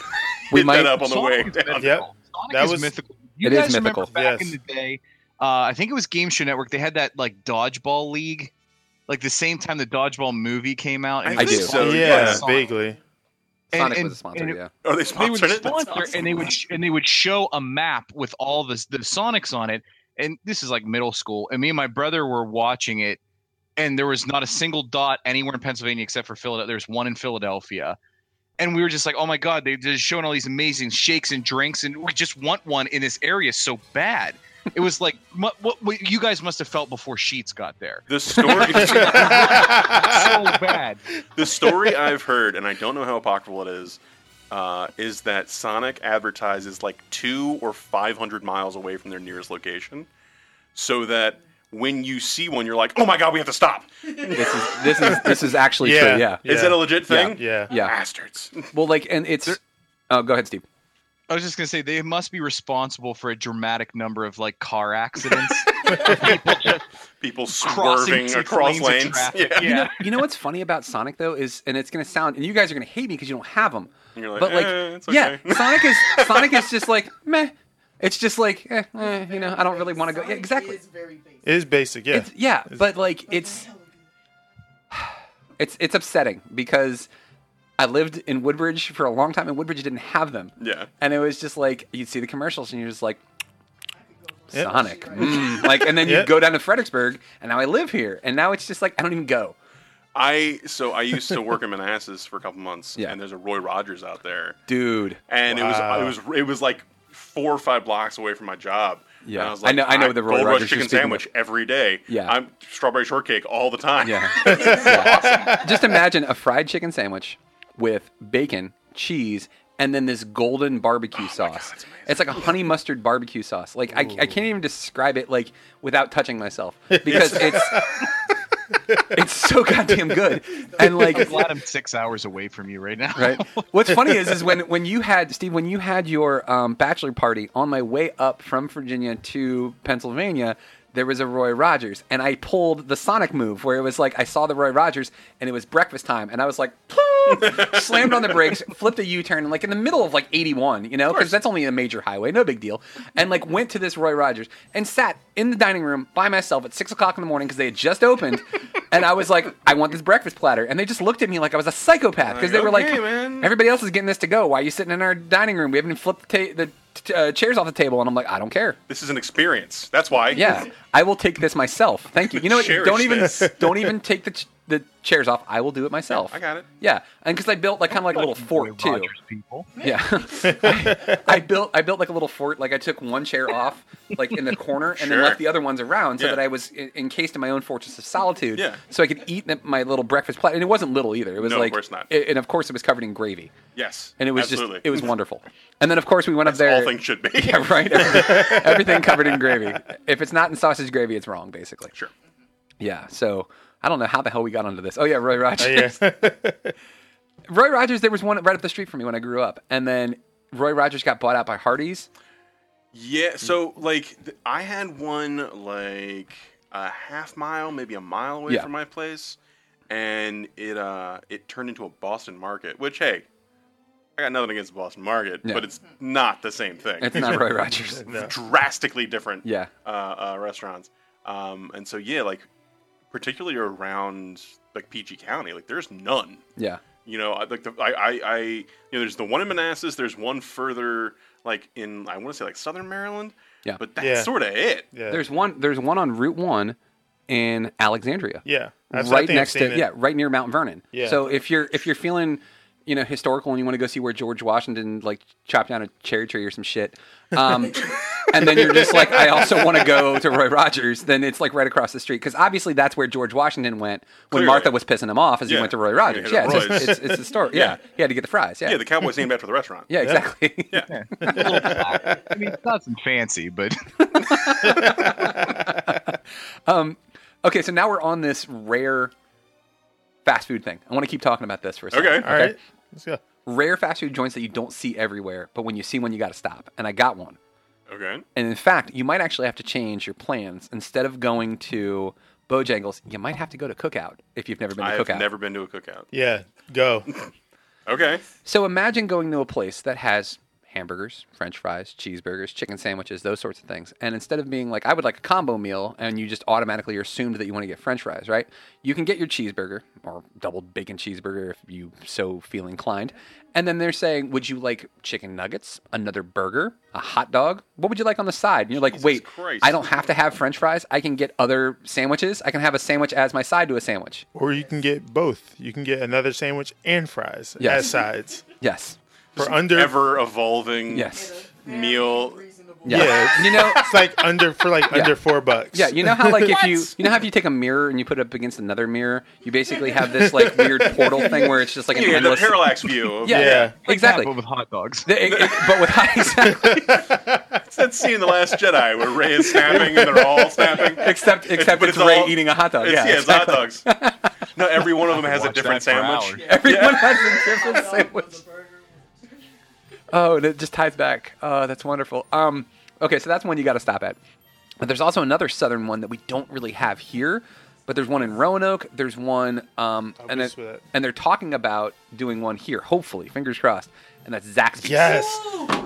We hit might- that up on the way Sonic is down. mythical. Yep. Sonic That is was- mythical. You It is guys remember mythical. back Yes. in the day? Uh, I think it was Game Show Network. They had that like dodgeball league, like the same time the dodgeball movie came out. and I it was do. sponsored yeah, vaguely. Sonic and- was a sponsor. and it- yeah, Are they they would it? Sponsor awesome. and they would sh- and they would show a map with all the the Sonics on it. And this is like middle school, and me and my brother were watching it, and there was not a single dot anywhere in Pennsylvania except for Philadelphia. There's one in Philadelphia, and we were just like, "Oh my god, they- they're just showing all these amazing shakes and drinks, and we just want one in this area so bad." It was like mu- what, what you guys must have felt before Sheetz got there. The story, [LAUGHS] So bad. the story I've heard, and I don't know how apocryphal it is, uh, is that Sonic advertises like two or five hundred miles away from their nearest location, so that when you see one, you're like, "Oh my god, we have to stop!" this is this is this is actually Yeah. true. Yeah. Is that a legit thing? Yeah. Yeah. Bastards. Well, like, and it's. Oh, go ahead, Steve. I was just gonna say they must be responsible for a dramatic number of like car accidents [LAUGHS] People just People swerving six across lanes lanes. Yeah. You know, [LAUGHS] you know what's funny about Sonic though is, and it's gonna sound, and you guys are gonna hate me because you don't have them. You're like, but like, "Eh, it's yeah. [LAUGHS] Sonic is Sonic is just like meh. It's just like, eh, eh, you know, I don't really want to go. Yeah, exactly. It's very basic. It is basic, yeah. It's, yeah, but like it's [SIGHS] it's it's upsetting because I lived in Woodbridge for a long time and Woodbridge didn't have them. Yeah. And it was just like you'd see the commercials and you're just like Yep. Sonic. Mm. Like and then you [LAUGHS] Yep. go down to Fredericksburg and now I live here and now it's just like I don't even go. I so I used to work in Manassas for a couple months, Yeah. and there's a Roy Rogers out there, Dude. and Wow. it was it was it was like four or five blocks away from my job. Yeah. And I, was I like, know- I know the Roy Gold Rogers Rush you're chicken speaking sandwich of. every day. Yeah. I'm strawberry shortcake all the time. Yeah. [LAUGHS] Yeah. Just imagine a fried chicken sandwich with bacon, cheese, and then this golden barbecue sauce. that's amazing. it's like a honey mustard barbecue sauce. Like I, I can't even describe it like without touching myself [LAUGHS] because it's it's so [LAUGHS] goddamn good. And like I'm glad I'm six hours away from you right now. right? What's funny is, is when when you had Steve, when you had your um, bachelor party on my way up from Virginia to Pennsylvania, there was a Roy Rogers, and I pulled the Sonic move where it was like I saw the Roy Rogers, and it was breakfast time, and I was like. [LAUGHS] slammed on the brakes, flipped a U-turn, like in the middle of like 81, you know, because that's only a major highway, no big deal. And like went to this Roy Rogers and sat in the dining room by myself at six o'clock in the morning because they had just opened, [LAUGHS] and I was like, I want this breakfast platter, and they just looked at me like I was a psychopath because they were like, everybody else is getting this to go. Why are you sitting in our dining room? We haven't flipped the, ta- the t- uh, chairs off the table, and I'm like, I don't care. This is an experience. That's why. Yeah, [LAUGHS] I will take this myself. Thank you. You know what? Cherish Don't even this. don't even take the ch- the chairs off. I will do it myself. I got it. Yeah, and because I built like kind of like a little fort too. Rogers people. Yeah, I, [LAUGHS] I built I built like a little fort. Like I took one chair off, like in the corner, and then left the other ones around, so Yeah. that I was en- encased in my own fortress of solitude. Yeah. so I could eat the- my little breakfast platter, and it wasn't little either. It was No, of like, course not. it- and of course it was covered in gravy, Yes. and it was absolutely. just it was wonderful. And then of course we went up As there. all things should be. [LAUGHS] Yeah, right. Everything, everything covered in gravy. If it's not in sausage gravy, it's wrong, basically. Sure. Yeah. So I don't know how the hell we got onto this. Oh yeah, Roy Rogers. Oh, yeah. [LAUGHS] Roy Rogers. There was one right up the street from me when I grew up, and then Roy Rogers got bought out by Hardee's. Yeah, so like I had one like a half mile, maybe a mile away Yeah. from my place, and it uh it turned into a Boston Market. Which hey, I got nothing against the Boston Market, Yeah. but it's not the same thing. It's not Roy [LAUGHS] Rogers. No. drastically different. Yeah. uh, uh, restaurants. Um, and so yeah, like particularly around like PG County, like there's none. Yeah. You know, I- like the I, I, I you know, there's the one in Manassas. There's one further, like in I want to say like Southern Maryland. Yeah. but that's Yeah. sort of it. yeah. There's one. There's one on Route One in Alexandria. yeah. I've- I right think I've next seen to it. yeah, right near Mount Vernon. Yeah. So if you're if you're feeling, you know, historical and you want to go see where George Washington like chopped down a cherry tree or some shit, um, [LAUGHS] and then you're just like, I [LAUGHS] also want to go to Roy Rogers, then it's like right across the street because obviously that's where George Washington went when Clearly. Martha was pissing him off as he went to Roy Rogers. Yeah, Yeah, it's, just, it's, it's the story. [LAUGHS] Yeah. Yeah. he had to get the fries. Yeah, Yeah, the Cowboys named after the restaurant. yeah, exactly. Yeah. [LAUGHS] I mean, it's nothing fancy, but um, okay, so now we're on this rare fast food thing. I want to keep talking about this for a second. Okay. All right. Let's go. rare fast food joints that you don't see everywhere, but when you see one, you got to stop. And I got one. Okay. And in fact, you might actually have to change your plans. Instead of going to Bojangles, you might have to go to Cookout if you've never been to I have Cookout. never been to a cookout. Yeah. Go. [LAUGHS] Okay. So imagine going to a place that has hamburgers, french fries, cheeseburgers, chicken sandwiches, those sorts of things. And instead of being like, I would like a combo meal, and you just automatically are assumed that you want to get french fries, right? You can get your cheeseburger or double bacon cheeseburger if you so feel inclined. And then they're saying, Would you like chicken nuggets, another burger, a hot dog? What would you like on the side? And you're like, Jesus Wait, Christ. I don't have to have french fries. I can get other sandwiches. I can have a sandwich as my side to a sandwich. Or you can get both. You can get another sandwich and fries Yes. as sides Yes. For under. Ever evolving Yes. meal. Yeah. Yeah. You know, It's like under for like under four bucks. Yeah, you know how like if you you know how if you take a mirror and you put it up against another mirror, you basically have this like [LAUGHS] weird portal thing where it's just like an Yeah, the endless. parallax [LAUGHS] view. Of, Yeah, Yeah. exactly. but with hot dogs. The- it- it- but with hot [LAUGHS] exactly, It's that scene in The Last Jedi where Rey is snapping and they're all snapping. except except but it's, it's Rey all- eating a hot dog. It's, yeah, yeah, it's hot dogs. No, every one of them has a different sandwich. hours. Everyone has a different sandwich. Oh, and it just ties back. Oh, that's wonderful. Um, okay, so that's one you got to stop at. But there's also another southern one that we don't really have here. But there's one in Roanoke. There's one, um, and miss it- and they're talking about doing one here. Hopefully, fingers crossed. And that's Zaxby's. Yes.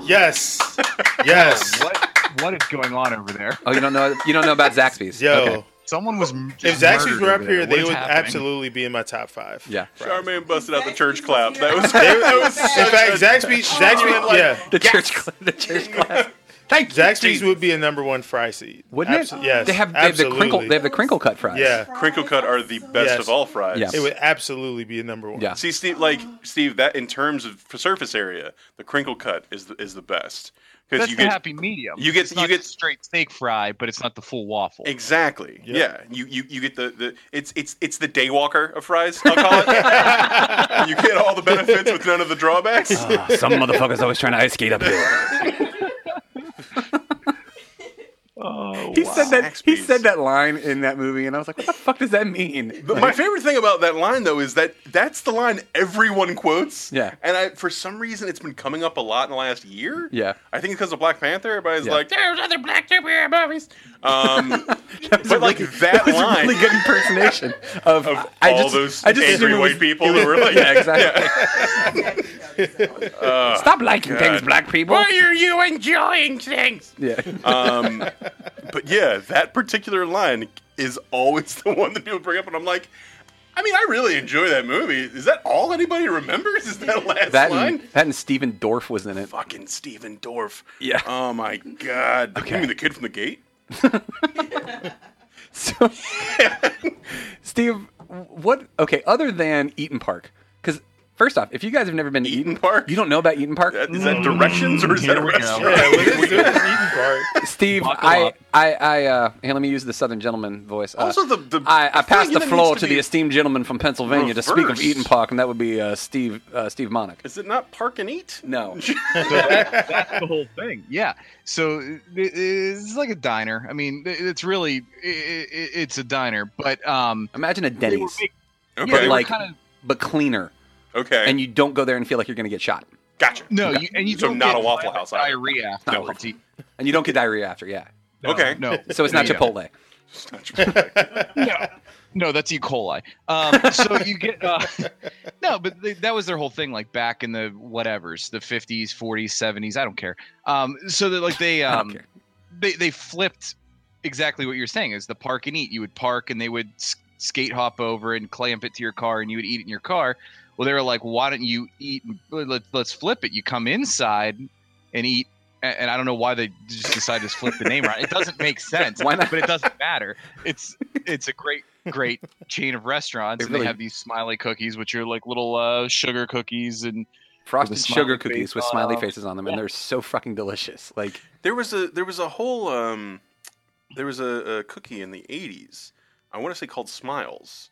Yes. [LAUGHS] Yes. What what is going on over there? Oh, you don't know? You don't know about [LAUGHS] Zaxby's? Yo. Okay. Someone was. If just Zaxby's were up over there. here, they would happening? absolutely be in my top five. Yeah. Charmaine busted out the church clap. That was [LAUGHS] that was [LAUGHS] in fact, a Zaxby's, genuine, Zaxby's, like, yeah, The church, cl- the church class. Thank you. Zaxby's Jesus. would be a number one fry seed. Wouldn't Abso- it? Yes, They have, they have the crinkle. They have the crinkle cut fries. Yeah, crinkle cut are the best Yes. of all fries. Yeah. it would absolutely be a number one. Yeah. See, Steve, like Steve, that in terms of surface area, the crinkle cut is the, is the best because That's you the get happy medium. you get- It's you get- just straight steak fry, but it's not the full waffle. exactly. Yep. Yeah, you, you you get the, the it's it's it's the daywalker of fries. I'll call it. [LAUGHS] you get all the benefits with none of the drawbacks. Ah, some motherfuckers always trying to ice skate uphill. [LAUGHS] Oh, He said that. He said that line in that movie, and I was like, "What the fuck does that mean?" But my favorite thing about that line, though, is that that's the line everyone quotes. Yeah. And I, for some reason, it's been coming up a lot in the last year. Yeah. I think it's because of Black Panther. Everybody's Yeah. like, "There's other Black superhero movies." Um, [LAUGHS] That was but a like really- that was a really good impersonation of, [LAUGHS] of I all just, those I just angry white was- people who were like, [LAUGHS] yeah, exactly. Stop liking things, black people. Why are you enjoying things? Yeah. Um, but yeah, that particular line is always the one that people bring up, and I'm like, I mean, I really enjoy that movie. Is that all anybody remembers? Is that last that line? and, that and Stephen Dorff was in it. Fucking Stephen Dorff. Yeah. Oh my god. Okay. You mean the kid from the gate? [LAUGHS] So, [LAUGHS] Steve, what? Okay, other than Eat'n Park, first off, if you guys have never been to Eat'n Eat'n Park? you don't know about Eat'n Park. That- Is that directions or is that a Here we go. restaurant? Yeah, what is this eating part? Steve, Buckle I, up. I, I, uh, hey, let me use the Southern gentleman voice. Uh, Also, the- the- I, I the passed the floor to, to the esteemed gentleman from Pennsylvania to speak of reversed. Eat'n Park, and that would be uh, Steve, uh, Steve Monick. Is it not park and eat? No, [LAUGHS] That's the whole thing. Yeah. So it- it's like a diner. I mean, it- it's really i i it's a diner, but um, imagine a they Denny's, big- Okay. yeah, they like- kind of but cleaner, okay. and you don't go there and feel like you're going to get shot, gotcha. no, you, and you So don't not get a Waffle House diarrhea Not a afterwards. You- and you don't get diarrhea after. Yeah, no, Okay. No. so it's not Yeah. Chipotle. no, no, that's E. coli. Um, so you get uh, [LAUGHS] no, but they, that was their whole thing. Like back in the whatevers, the fifties, forties, seventies. I don't care. Um, so that like they [LAUGHS] um, they they flipped exactly what you're saying is the park and eat. You would park and they would s- skate hop over and clamp it to your car and you would eat it in your car. Well, they were like, why don't you eat? Let's let's flip it. You come inside and eat. a- And I don't know why they just decided to flip the name around. It doesn't make [LAUGHS] sense. Why not? But it doesn't matter. It's [LAUGHS] it's a great great chain of restaurants, It and really- they have these smiley cookies, which are like little uh, sugar cookies, and Frosted sugar cookies with smiley faces on them, and they're so fucking delicious. Like, There was a there was a whole um, there was a, a cookie in the '80s. I want to say called Smiles.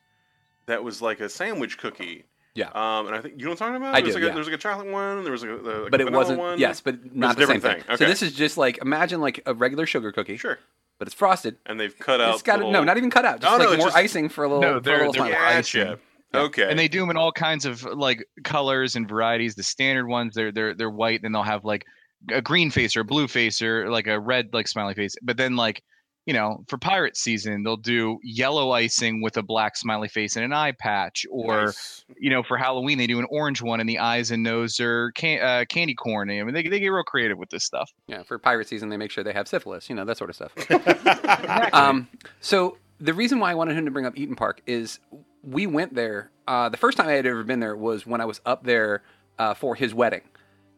That was like a sandwich cookie. Yeah. Um, and I think you know what I'm talking about. I there was do, like yeah. a, there like a chocolate one. There was like a, a like but a it vanilla wasn't. one. Yes, but not a the same different thing. thing. So this is just like imagine like a regular sugar cookie, Sure. but it's frosted. And they've cut out. It's got little- no, not even cut out. Just Oh, no, like it's more just- icing for a little. No, for a they're- little they're smiley. icing. Gotcha. Okay. and they do them in all kinds of like colors and varieties. The standard ones, they're they're they're white, and then they'll have like a green face or a blue face or like a red like smiley face. But then like you know, for pirate season, they'll do yellow icing with a black smiley face and an eye patch, or Nice. you know, for Halloween they do an orange one, and the eyes and nose are can- uh, candy corn. I mean, they they get real creative with this stuff. Yeah, for pirate season, they make sure they have syphilis. You know that sort of stuff. [LAUGHS] um, so the reason why I wanted him to bring up Eat'n Park is we went there. Uh, the first time I had ever been there was when I was up there uh, for his wedding,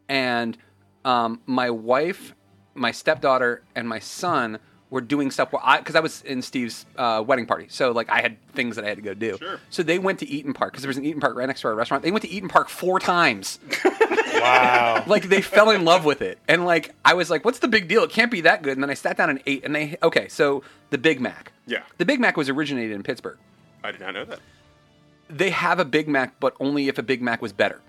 and um, my wife, my stepdaughter, and my son were doing stuff where I because I was in Steve's uh, wedding party, so like I had things that I had to go do. Sure. So they went to Eat'n Park because there was an Eat'n Park right next to our restaurant. They went to Eat'n Park four times [LAUGHS] Wow. [LAUGHS] like they fell in love with it and like i was like what's the big deal it can't be that good and then i sat down and ate and they okay so the big mac Yeah. the big mac was originated in pittsburgh I did not know that. they have a big mac but only if a big mac was better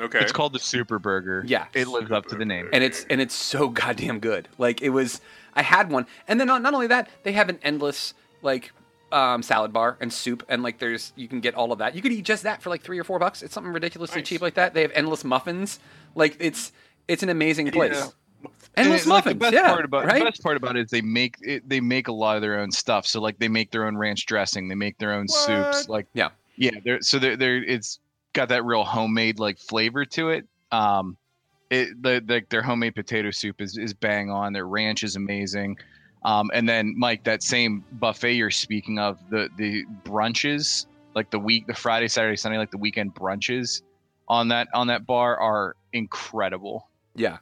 Okay. It's called the Super Burger. Yeah. it lives up to the name. and it's and it's so [LAUGHS] goddamn good like it was i had one and then not, not only that they have an endless like um, salad bar and soup and like there's you can get all of that you could eat just that for like three or four bucks it's something ridiculously Nice. cheap like that they have endless muffins like it's it's an amazing place Yeah. Endless And, like, muffins. the best yeah, part about right. the best part about it is they make it, they make a lot of their own stuff. So like they make their own ranch dressing, they make their own soups. Like Yeah. yeah. They're so they're, they're it's got that real homemade like flavor to it. Um, it the, the their homemade potato soup is is bang on. Their ranch is amazing. Um, and then Mike, that same buffet you're speaking of, the the brunches, like the week, the Friday, Saturday, Sunday, like the weekend brunches on that on that bar are incredible. Yeah,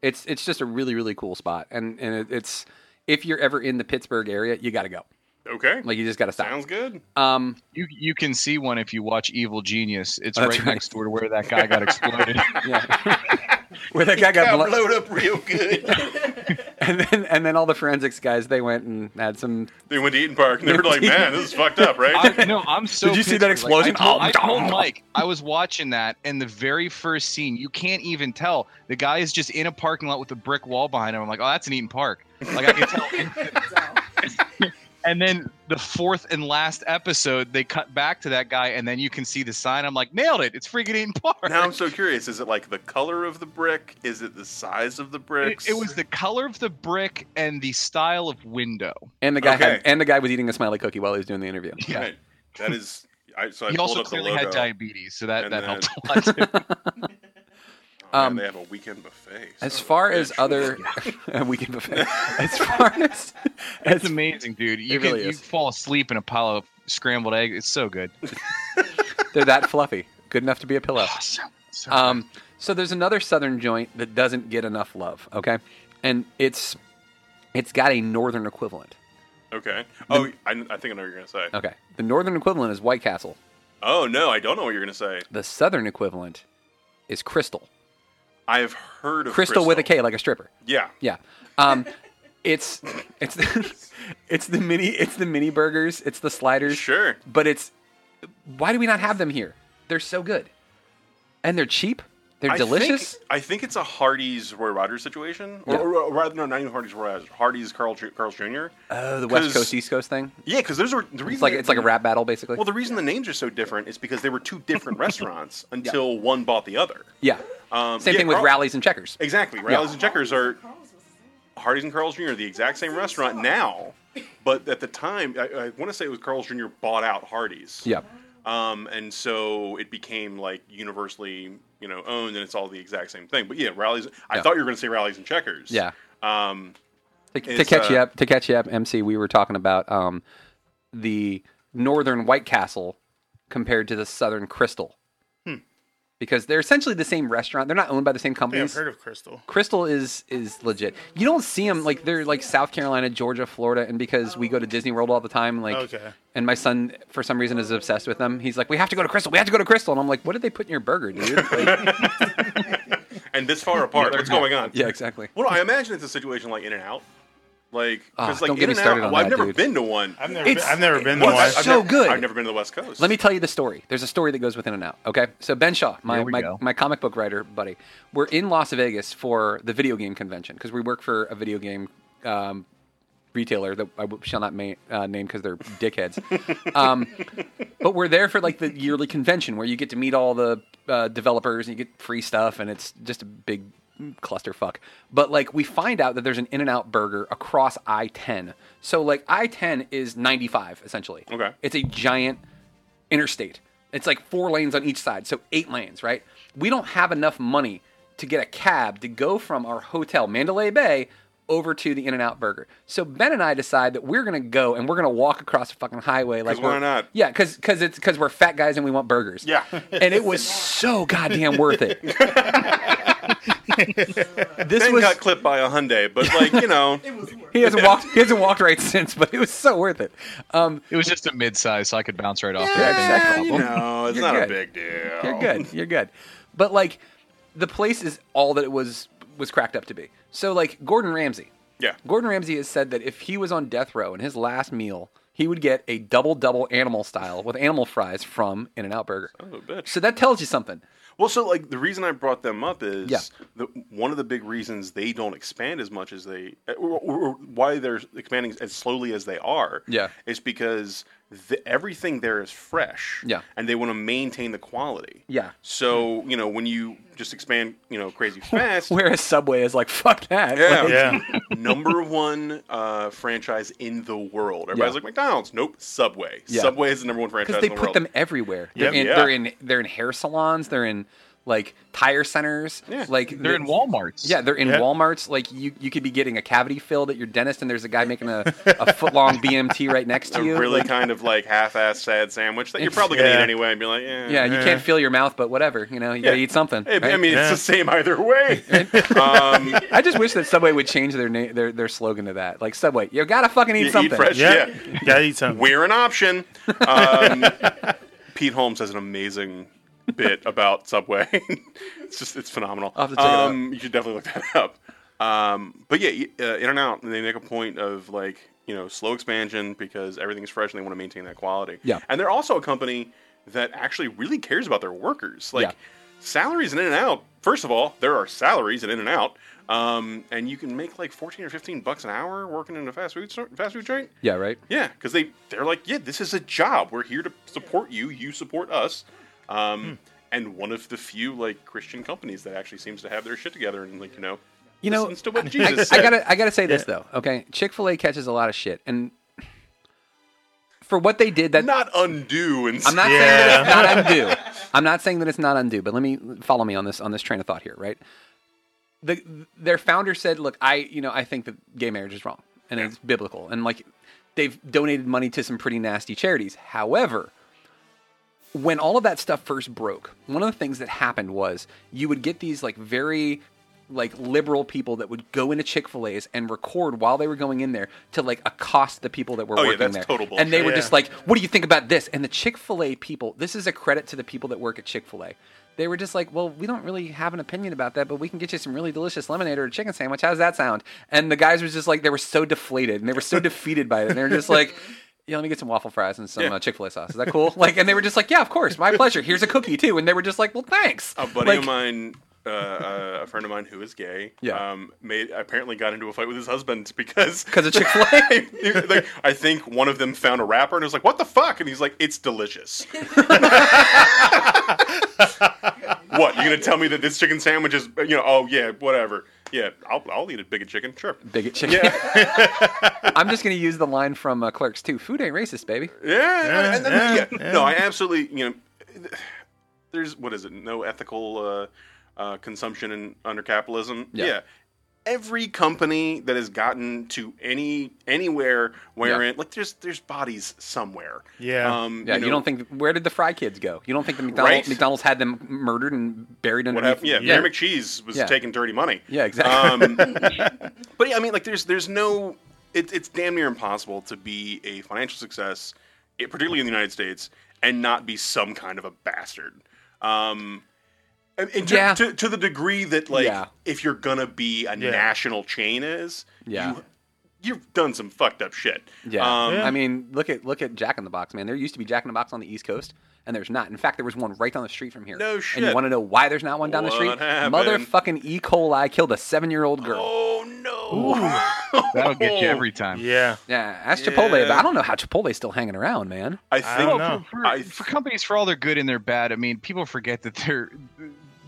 it's it's just a really really cool spot, and and it, it's if you're ever in the Pittsburgh area, you got to go. Okay. Like you just got to stop. Sounds good. Um, You you can see one if you watch Evil Genius. It's right, right. next door to where that guy got exploded. [LAUGHS] yeah, [LAUGHS] where that guy got blown, blowed up real good. [LAUGHS] and then and then all the forensics guys they went and had some. they went to Eat'n Park and they were like, "Man, this is fucked up, right?" I, no, I'm so. Did you see that pissed. Like, explosion? I told, Oh, I told no. Mike I was watching that, and the very first scene, you can't even tell the guy is just in a parking lot with a brick wall behind him. I'm like, oh, that's an Eat'n Park. Like I can tell. And then the fourth and last episode, they cut back to that guy, and then you can see the sign. I'm like, nailed it! It's freaking Eat'n Park. now I'm so curious. Is it like the color of the brick? Is it the size of the It, bricks? it was the color of the brick and the style of window. And the guy had and the guy was eating a smiley cookie while he was doing the interview. Yeah. Right. That is. I, so I he also up the clearly logo. had diabetes, so that, that then- helped a lot [LAUGHS] too. Oh, man, Um, they have a weekend buffet. As far as bitch. other [LAUGHS] we can [LAUGHS] buffet. As far as, It's [LAUGHS] as amazing, dude. You It can really you fall asleep in a pile of scrambled egg. It's so good. they're that fluffy, good enough to be a pillow. Oh, so, so Um, so there's another southern joint that doesn't get enough love. Okay, and it's it's got a northern equivalent. Okay. Oh, I, I think I know what you're gonna say. Okay, the northern equivalent is White Castle. Oh no, I don't know what you're gonna say. The southern equivalent is Krystal. I have heard of Krystal, with a K, like a stripper. Yeah. Yeah. Um, [LAUGHS] it's it's the, [LAUGHS] it's the mini it's the mini burgers. It's the sliders. Sure. But it's why do we not have them here? They're so good, and they're cheap. They're I delicious. Think, I think it's a Hardee's Roy Rogers situation, or, Yeah. or, or rather, no, not even Hardee's Roy Rogers. Hardee's Carl Carl's Jr. Oh, the West Coast East Coast thing. Yeah, because those are the reason It's like it's like a rap battle, basically. Well, the reason the names are so different is because they were two different [LAUGHS] restaurants until one bought the other. yeah. Um, Same yeah, thing with Carl- Rally's and checkers. Exactly. Rally's and Checkers are Hardee's and Carl's Jr. the exact same restaurant now, but at the time, I, I want to say it was Carl's Jr. bought out Hardee's. Yeah. Um, and so it became like universally, you know, owned, and it's all the exact same thing. But yeah, Rally's. I Yeah. thought you were going to say Rally's and checkers. Yeah. Um, To, to It's, catch you uh, up, to catch you up, MC, we were talking about um, the northern White Castle compared to the southern Krystal, because they're essentially the same restaurant. They're not owned by the same Yeah, I've heard of Krystal. Krystal is is legit. You don't see them like they're like South Carolina, Georgia, Florida, and because we go to Disney World all the time, like, Okay. and my son for some reason is obsessed with them. He's like, we have to go to Krystal. We have to go to Krystal, and I'm like, what did they put in your burger, dude? Like, [LAUGHS] and this far [LAUGHS] apart, what's going on? yeah, exactly. Well, I imagine it's a situation like In and Out. Like, Ah, because like don't get me In-N-Out- started on well, I've that, never dude. been to one. I've never, been, It's- I've never been to one. it's I've so never- good. I've never been to the West Coast. Let me tell you the story. There's a story that goes with In and Out. Okay, so Ben Shaw, my my, go. my comic book writer buddy, we're in Las Vegas for the video game convention because we work for a video game um, retailer that I shall not ma- uh, name because they're dickheads. [LAUGHS] um, but we're there for like the yearly convention where you get to meet all the uh, developers and you get free stuff, and it's just a big clusterfuck. But like we find out that there's an In and Out burger across I-10. So like I-10 is 95 essentially. Okay. It's a giant interstate. It's like four lanes on each side, so eight lanes, right? We don't have enough money to get a cab to go from our hotel, Mandalay Bay, over to the In and Out Burger. So Ben and I decide that we're gonna go and we're gonna walk across the fucking highway Like why not? Yeah, because because it's because we're fat guys and we want burgers. Yeah. and it was so goddamn worth it. [LAUGHS] this Ben was got clipped by a Hyundai, but like you know, [LAUGHS] he hasn't walked he hasn't walked right since, but it was so worth it. Um, It was just a mid-size, so I could bounce right off. Yeah, that. No exactly. you problem. know, it's You're not a big deal. You're good. You're good. But like, the place is all that it was was cracked up to be. So like Gordon Ramsay. Yeah. Gordon Ramsay has said that if he was on death row and his last meal, he would get a double double animal style with animal fries from In and Out Burger. Son of a bitch. So that tells you something. Well, so like the reason I brought them up is Yeah. the, one of the big reasons they don't expand as much as they, or, or- or why they're expanding as slowly as they are. Yeah. is because th- everything there is fresh. Yeah. and they want to maintain the quality. Yeah. So you know when you just expand, you know, crazy [LAUGHS] fast. Whereas Subway is like, fuck that. Yeah. Like, Yeah. [LAUGHS] number one uh, franchise in the world. Everybody's Yeah. like McDonald's. Nope, Subway. Yeah. Subway is the number one franchise because they the put world. them everywhere. They're, Yep. in, Yeah. they're in they're in hair salons. They're in like tire centers. Yeah. Like They're in Walmarts. Yeah, they're in Yeah. Walmarts. Like you, you could be getting a cavity filled at your dentist, and there's a guy making a, a foot long [LAUGHS] BMT right next to a you. really kind of like half-ass sad sandwich that you're probably gonna Yeah. eat anyway and be like, yeah, yeah, you Yeah. can't feel your mouth, but whatever. You know, you gotta eat something. Hey, I mean, Yeah. it's the same either way. [LAUGHS] um, I just wish that Subway would change their name, their their slogan to that. Like Subway, you gotta fucking eat You eat something. fresh- Yeah. Yeah. Gotta eat something. we're an option. [LAUGHS] Um, Pete Holmes has an amazing bit about Subway. [LAUGHS] it's just it's phenomenal. I'll have to check it um, You should definitely look that up. Um, but yeah, uh, In and Out, they make a point of like you know slow expansion because everything's fresh and they want to maintain that quality. Yeah. and they're also a company that actually really cares about their workers. Like Yeah. salaries in In and Out. First of all, there are salaries in In and Out. Um, and you can make like fourteen or fifteen bucks an hour working in a fast food fast food joint. Yeah, right. Yeah, because they they're like, yeah, this is a job. We're here to support you. You support us. Um, And one of the few like Christian companies that actually seems to have their shit together and like you know, You know, listens to what I, Jesus I said. gotta I gotta say this though. Okay, Chick Fil A catches a lot of shit, and for what they did, that not undo and I'm not saying that it's not undue. [LAUGHS] I'm not saying that it's not undue, but let me follow me on this on this train of thought here, right? The their founder said, "Look, I you know I think that gay marriage is wrong and it's biblical, and like they've donated money to some pretty nasty charities. However." When all of that stuff first broke, one of the things that happened was you would get these like very like liberal people that would go into Chick-fil-A's and record while they were going in there to like accost the people that were Oh, yeah, working that's there. total and they were bullshit. just like, "What do you think about this?" And the Chick-fil-A people, this is a credit to the people that work at Chick-fil-A. They were just like, "Well, we don't really have an opinion about that, but we can get you some really delicious lemonade or a chicken sandwich. How does that sound?" And the guys were just like, they were so deflated and they were so [LAUGHS] defeated by it. And they were just like. Yeah, let me get some waffle fries and some Yeah. uh, Chick Fil A sauce. Is that cool? [LAUGHS] Like, and they were just like, "Yeah, of course, my pleasure. Here's a cookie too." And they were just like, "Well, thanks." A buddy Like- of mine, uh, uh, a friend of mine who is gay, Yeah. um, made apparently got into a fight with his husband because because of Chick Fil A. [LAUGHS] like, I think one of them found a wrapper and was like, "What the fuck?" And he's like, "It's delicious." [LAUGHS] what? You gonna tell me that this chicken sandwich is? You know? Oh yeah, whatever. Yeah, I'll, I'll eat a bigot chicken. Sure. Bigot [LAUGHS] chicken. Yeah, [LAUGHS] I'm just gonna use the line from uh, Clerks II. Food ain't racist, baby. yeah, and then, yeah, yeah, yeah. No, I absolutely. You know, there's what is it? No ethical uh, uh, consumption in, under capitalism. Yeah. Yeah. Every company that has gotten to any anywhere wherein like there's there's bodies somewhere. Yeah. Um, Yeah, you, know, don't think where did the Fry Kids go? You don't think the McDonald's, Right. McDonald's had them murdered and buried underneath? happened? Yeah, yeah. McCheese was Yeah. taking dirty money. Yeah, exactly. Um, [LAUGHS] but yeah, I mean, like, there's there's no, it, it's damn near impossible to be a financial success, particularly in the United States, and not be some kind of a bastard. Um, and, and to, Yeah. to, to the degree that, like, Yeah. if you're gonna be a Yeah. national chain, is Yeah. you, you've done some fucked up shit. Yeah. Um, I mean, look at look at Jack in the Box, man. There used to be Jack in the Box on the East Coast, and there's not. In fact, there was one right down the street from here. No And you want to know why there's not one down the street? happened? Motherfucking E. coli killed a seven-year-old girl. Oh no! [LAUGHS] That'll get you every time. Yeah. Yeah, ask Chipotle. Yeah. But I don't know how Chipotle's still hanging around, man. I I think don't know. for, for, I- for companies, for all their good and their bad, I mean, people forget that they're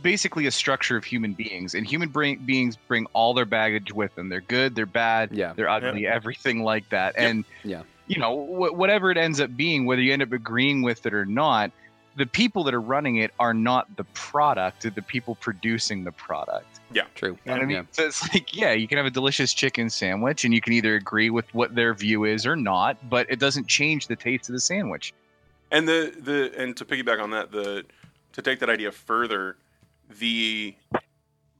basically a structure of human beings, and human brain, beings bring all their baggage with them. They're good, they're bad, Yeah. they're ugly, everything like that. Yep. And Yeah. you know, wh- whatever it ends up being, whether you end up agreeing with it or not, the people that are running it are not the product; they're the people producing the product. Yeah, true. You know what I mean? Yeah. So it's like, yeah, you can have a delicious chicken sandwich, and you can either agree with what their view is or not, but it doesn't change the taste of the sandwich. And the the and to piggyback on that, the to take that idea further, the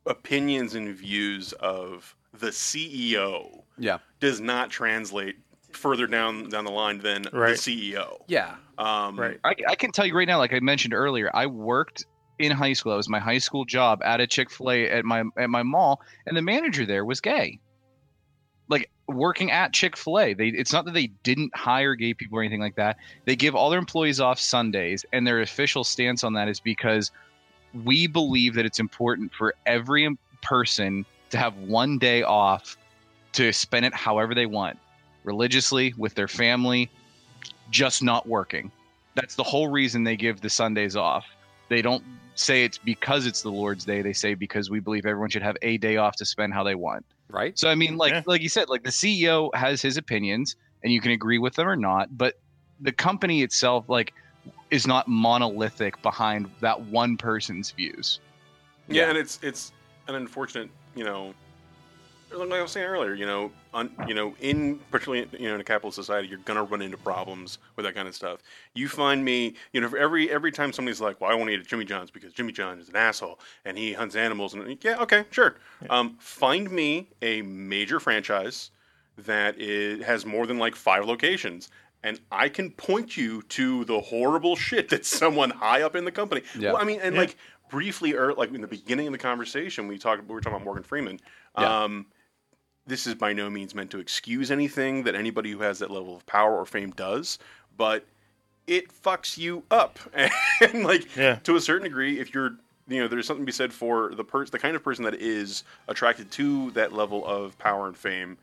opinions and views of the CEO Yeah. does not translate further down down the line than Right. the CEO. Yeah. Um, Right. I, I can tell you right now, like I mentioned earlier, I worked in high school. It was my high school job at a Chick Fil A at my at my mall, and the manager there was gay. Like working at Chick Fil A, they it's not that they didn't hire gay people or anything like that. They give all their employees off Sundays, and their official stance on that is because we believe that it's important for every person to have one day off to spend it however they want, religiously with their family, just not working. That's the whole reason they give the Sundays off. They don't say it's because it's the Lord's Day. They say because we believe everyone should have a day off to spend how they want. Right? So I mean, like Yeah. like you said, like the CEO has his opinions, and you can agree with them or not, but the company itself, like, is not monolithic behind that one person's views. Yeah, Yeah. and it's it's an unfortunate, you know, like I was saying earlier, you know, un, you know, in particularly you know in a capitalist society, you're gonna run into problems with that kind of stuff. You find me, you know, for every every time somebody's like, "Well, I want to eat at Jimmy John's because Jimmy John is an asshole and he hunts animals," and yeah, okay, sure. Um, find me a major franchise that is, has more than like five locations. And I can point you to the horrible shit that [LAUGHS] someone high up in the company. Yeah. Well, I mean, and Yeah. like briefly, er, like in the beginning of the conversation, we talked. We were talking about Morgan Freeman. Yeah. Um, this is by no means meant to excuse anything that anybody who has that level of power or fame does, but it fucks you up. [LAUGHS] And like Yeah. to a certain degree, if you're you know, there's something to be said for the per- the kind of person that is attracted to that level of power and fame,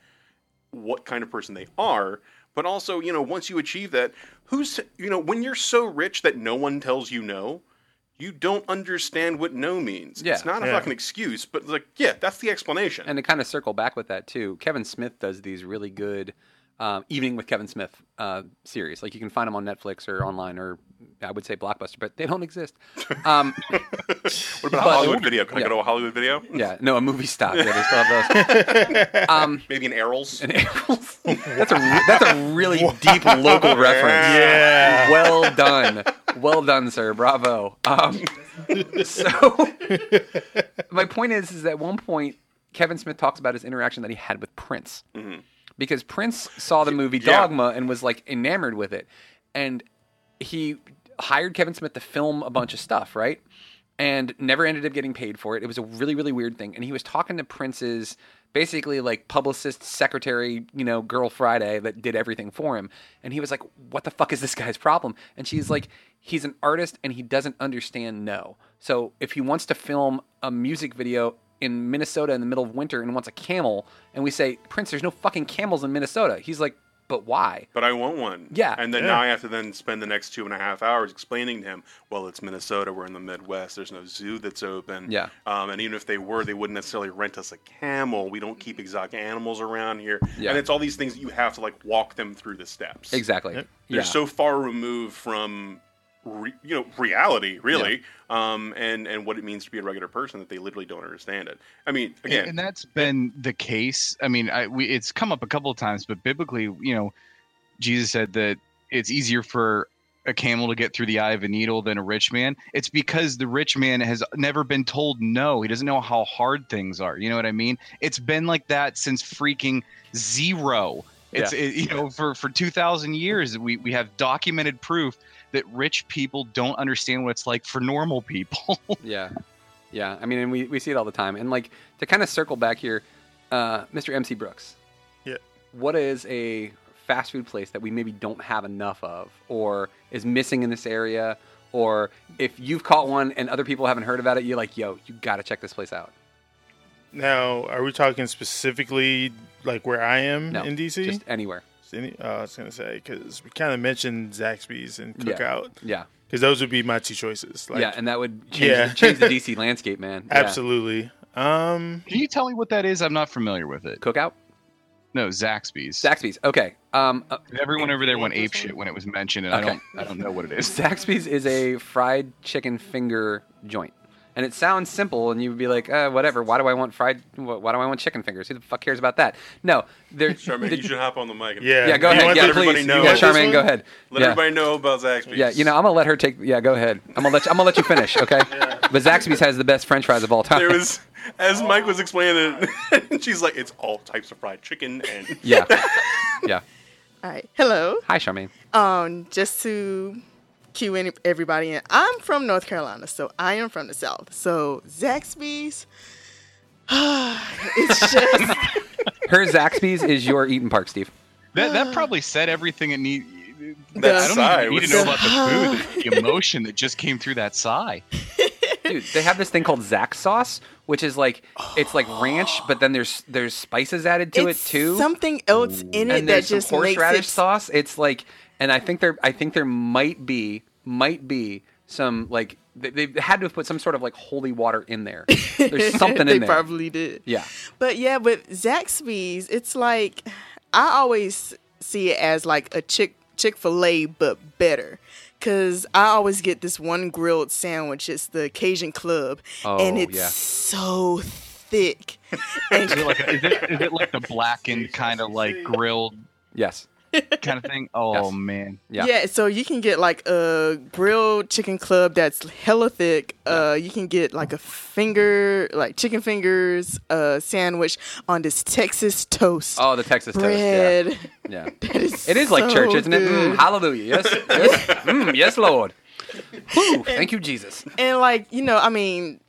what kind of person they are. But also, you know, once you achieve that, who's you know, when you're so rich that no one tells you no, you don't understand what no means. Yeah. It's not a Yeah. fucking excuse, but like, yeah, that's the explanation. And to kind of circle back with that too, Kevin Smith does these really good um, Evening with Kevin Smith uh, series. Like you can find them on Netflix or online, or I would say Blockbuster, but they don't exist. Um, [LAUGHS] what about a but- Hollywood video? Can I go to a Hollywood video? yeah, no, a movie stop. Yeah, they still have those. [LAUGHS] Um, Maybe an Errol's. and Aprils. that's a re- that's a really deep local [LAUGHS] reference. Yeah. Well done, well done, sir. Bravo. Um, so my point is, is that at one point Kevin Smith talks about his interaction that he had with Prince, because Prince saw the movie Yeah. Dogma and was like enamored with it, and he hired Kevin Smith to film a bunch of stuff, right? And never ended up getting paid for it. It was a really, really weird thing. And he was talking to Prince's basically like publicist, secretary, you know, girl Friday that did everything for him. And he was like, What the fuck is this guy's problem? And she's like, He's an artist and he doesn't understand no. So if he wants to film a music video in Minnesota in the middle of winter and wants a camel, and we say, Prince, there's no fucking camels in Minnesota. He's like, But why? But I want one. Yeah. And then Yeah. now I have to then spend the next two and a half hours explaining to him, well, it's Minnesota. We're in the Midwest. There's no zoo that's open. Yeah. Um, and even if they were, they wouldn't necessarily rent us a camel. We don't keep exotic animals around here. Yeah. And it's all these things that you have to like walk them through the steps. Exactly. Yep. They're Yeah. so far removed from. Re, you know reality really um and and what it means to be a regular person that they literally don't understand it i mean And- again and that's been the case. I mean, I, we, it's come up a couple of times, but biblically, you know, Jesus said that it's easier for a camel to get through the eye of a needle than a rich man. It's because the rich man has never been told no. He doesn't know how hard things are. You know what I mean? It's been like that since freaking zero. It's Yeah. it, you know for for two thousand years we we have documented proof that rich people don't understand what it's like for normal people. [LAUGHS] Yeah, yeah. I mean, and we, we see it all the time. And like to kind of circle back here, uh, Mr. MC Brooks. Yeah. What is a fast food place that we maybe don't have enough of, or is missing in this area, or if you've caught one and other people haven't heard about it, you're like, yo, you got to check this place out. Now, are we talking specifically like where I am No, in DC? just anywhere. Any, uh, I was gonna say because we kind of mentioned Zaxby's and Cookout Yeah, because those would be my two choices. Like, yeah, and that would change, Yeah. the, change the [LAUGHS] DC landscape, man. Yeah. absolutely. Um, Can you tell me what that is? I'm not familiar with it. Cookout, No, Zaxby's. Zaxby's. Okay. Um, uh, Everyone over there went ape shit when it was mentioned, and I don't, I don't know what it is. [LAUGHS] Zaxby's is a fried chicken finger joint. And it sounds simple, and you would be like, uh, whatever. Why do I want fried? Why do I want chicken fingers? Who the fuck cares about that? No, they're [LAUGHS] Charmaine, the- you should hop on the mic. And Yeah. yeah. Go You ahead. Yeah, everybody please. know yeah, Charmaine, go ahead. Let yeah. everybody know about Zaxby's. yeah, you know, I'm gonna let her take. Yeah, go ahead. I'm gonna let you, I'm gonna let you finish. Okay. But Zaxby's has the best French fries of all time. there was as Mike was explaining it, [LAUGHS] she's like, it's all types of fried chicken and yeah. [LAUGHS] Yeah. All right. Hello. Hi, Charmaine. Um, just to cue any, everybody in, I'm from North Carolina, so I am from the South. So Zaxby's, [SIGHS] it's just [LAUGHS] Her Zaxby's is your Eat'n Park, Steve. That that [SIGHS] probably said everything it need. That I don't sigh even need to know about the food, the emotion that just came through that sigh. [LAUGHS] Dude, they have this thing called Zax sauce, which is like it's like ranch, [GASPS] but then there's there's spices added to it's it too. something else in it and that there's some just makes horseradish it. sauce. It's like and I think there I think there might be might be some like they, they had to have put some sort of like holy water in there. There's [LAUGHS] something in there. They probably did. Yeah. But yeah, with Zaxby's, it's like I always see it as like a chick Chick Fil A, but better. Cause I always get this one grilled sandwich. It's the Cajun Club, and Oh, it's yeah. so thick. [LAUGHS] Is it like a, is it, is it like the blackened kind of like grilled Yes. Kind of thing? [LAUGHS] Oh Yes. man, Yeah. Yeah. so you can get like a grilled chicken club that's hella thick. Uh, you can get like a finger, like chicken fingers, uh, sandwich on this Texas toast Oh, the Texas bread. toast. Yeah. [LAUGHS] Yeah. [LAUGHS] That is It is like so church, isn't it? Mm, hallelujah. Yes. Yes. Mm, yes, Lord. Whew, thank you, Jesus. and like you know, I mean,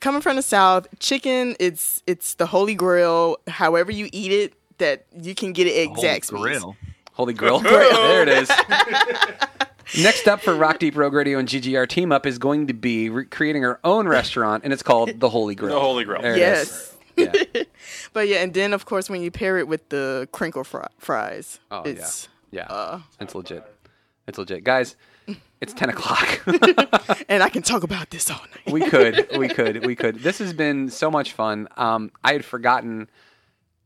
coming from the South, chicken it's it's the holy grail. However you eat it, that you can get it at Whole Zaxby's. Grill. Holy Grill. [LAUGHS] there it is. [LAUGHS] Next up for Rock Deep Rogue Radio and GGR team up is going to be re- creating our own restaurant, and it's called The Holy Grill. The Holy Grill. There it Yes. is. Yeah. [LAUGHS] But yeah, and then of course when you pair it with the crinkle fri- fries, Oh it's yeah. Yeah. uh, it's legit. It's legit, guys. It's ten o'clock. and I can talk about this all night. we could, we could, we could. This has been so much fun. Um, I had forgotten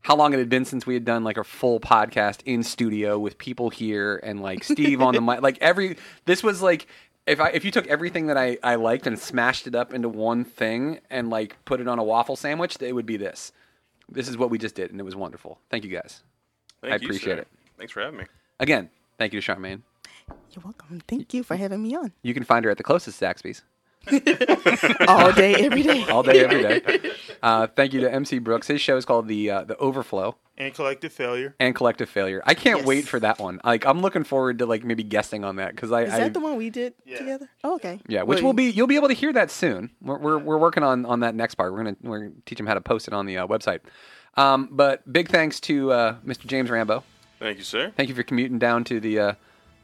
how long it had been since we had done like a full podcast in studio with people here and like Steve on the mic. Like every, this was like if I if you took everything that I I liked and smashed it up into one thing and like put it on a waffle sandwich, it would be this. This is what we just did, and it was wonderful. Thank you guys. Thank I you, appreciate sir. it. Thanks for having me. Again, thank you to Charmaine. You're welcome. Thank you for having me on. You can find her at the closest Zaxby's. [LAUGHS] All day, every day. all day, every day. Uh, thank you to MC Brooks. His show is called the uh, the Overflow And collective failure. and Collective Failure. I can't Yes. wait for that one. Like I'm looking forward to like maybe guessing on that because I, Is I that the one we did Yeah. together? Oh, okay. yeah, which Well, will be you'll be able to hear that soon. We're we're, we're working on on that next part. We're gonna we're gonna teach him how to post it on the uh, website. Um, but big thanks to uh, Mr. James Rambo. Thank you, sir. Thank you for commuting down to the uh,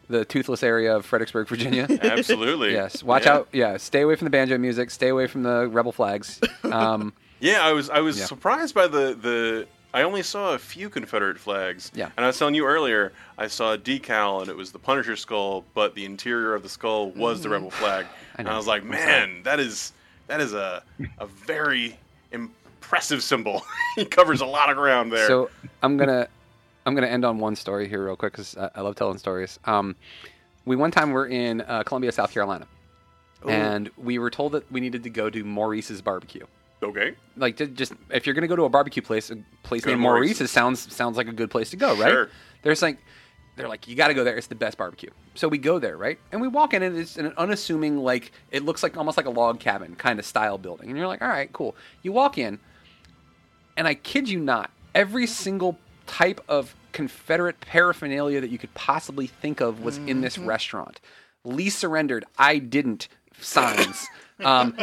the toothless area of Fredericksburg, Virginia. [LAUGHS] Absolutely. yes, watch Yeah. out. Yeah, stay away from the banjo music. Stay away from the rebel flags. Um, [LAUGHS] Yeah, I was I was Yeah. surprised by the the. I only saw a few Confederate flags. Yeah. And I was telling you earlier, I saw a decal and it was the Punisher skull, but the interior of the skull was the rebel flag. [LAUGHS] and know. I was like, man, that is that is a a very impressive symbol. he covers a lot of ground there. So I'm gonna I'm gonna end on one story here real quick because I, I love telling stories. Um, we one time were in uh, Columbia, South Carolina, and we were told that we needed to go to Maurice's barbecue. okay. Like to just if you're gonna go to a barbecue place, a place Go named Maurice's Maurice's. sounds sounds like a good place to go, right? Sure. There's like they're like you got to go there. It's the best barbecue. So we go there, right? And we walk in, and it's an unassuming like it looks like almost like a log cabin kind of style building, and you're like, all right, cool. You walk in, and I kid you not, every single type of Confederate paraphernalia that you could possibly think of was in this mm-hmm. restaurant. Lee surrendered. I didn't. Signs. Um,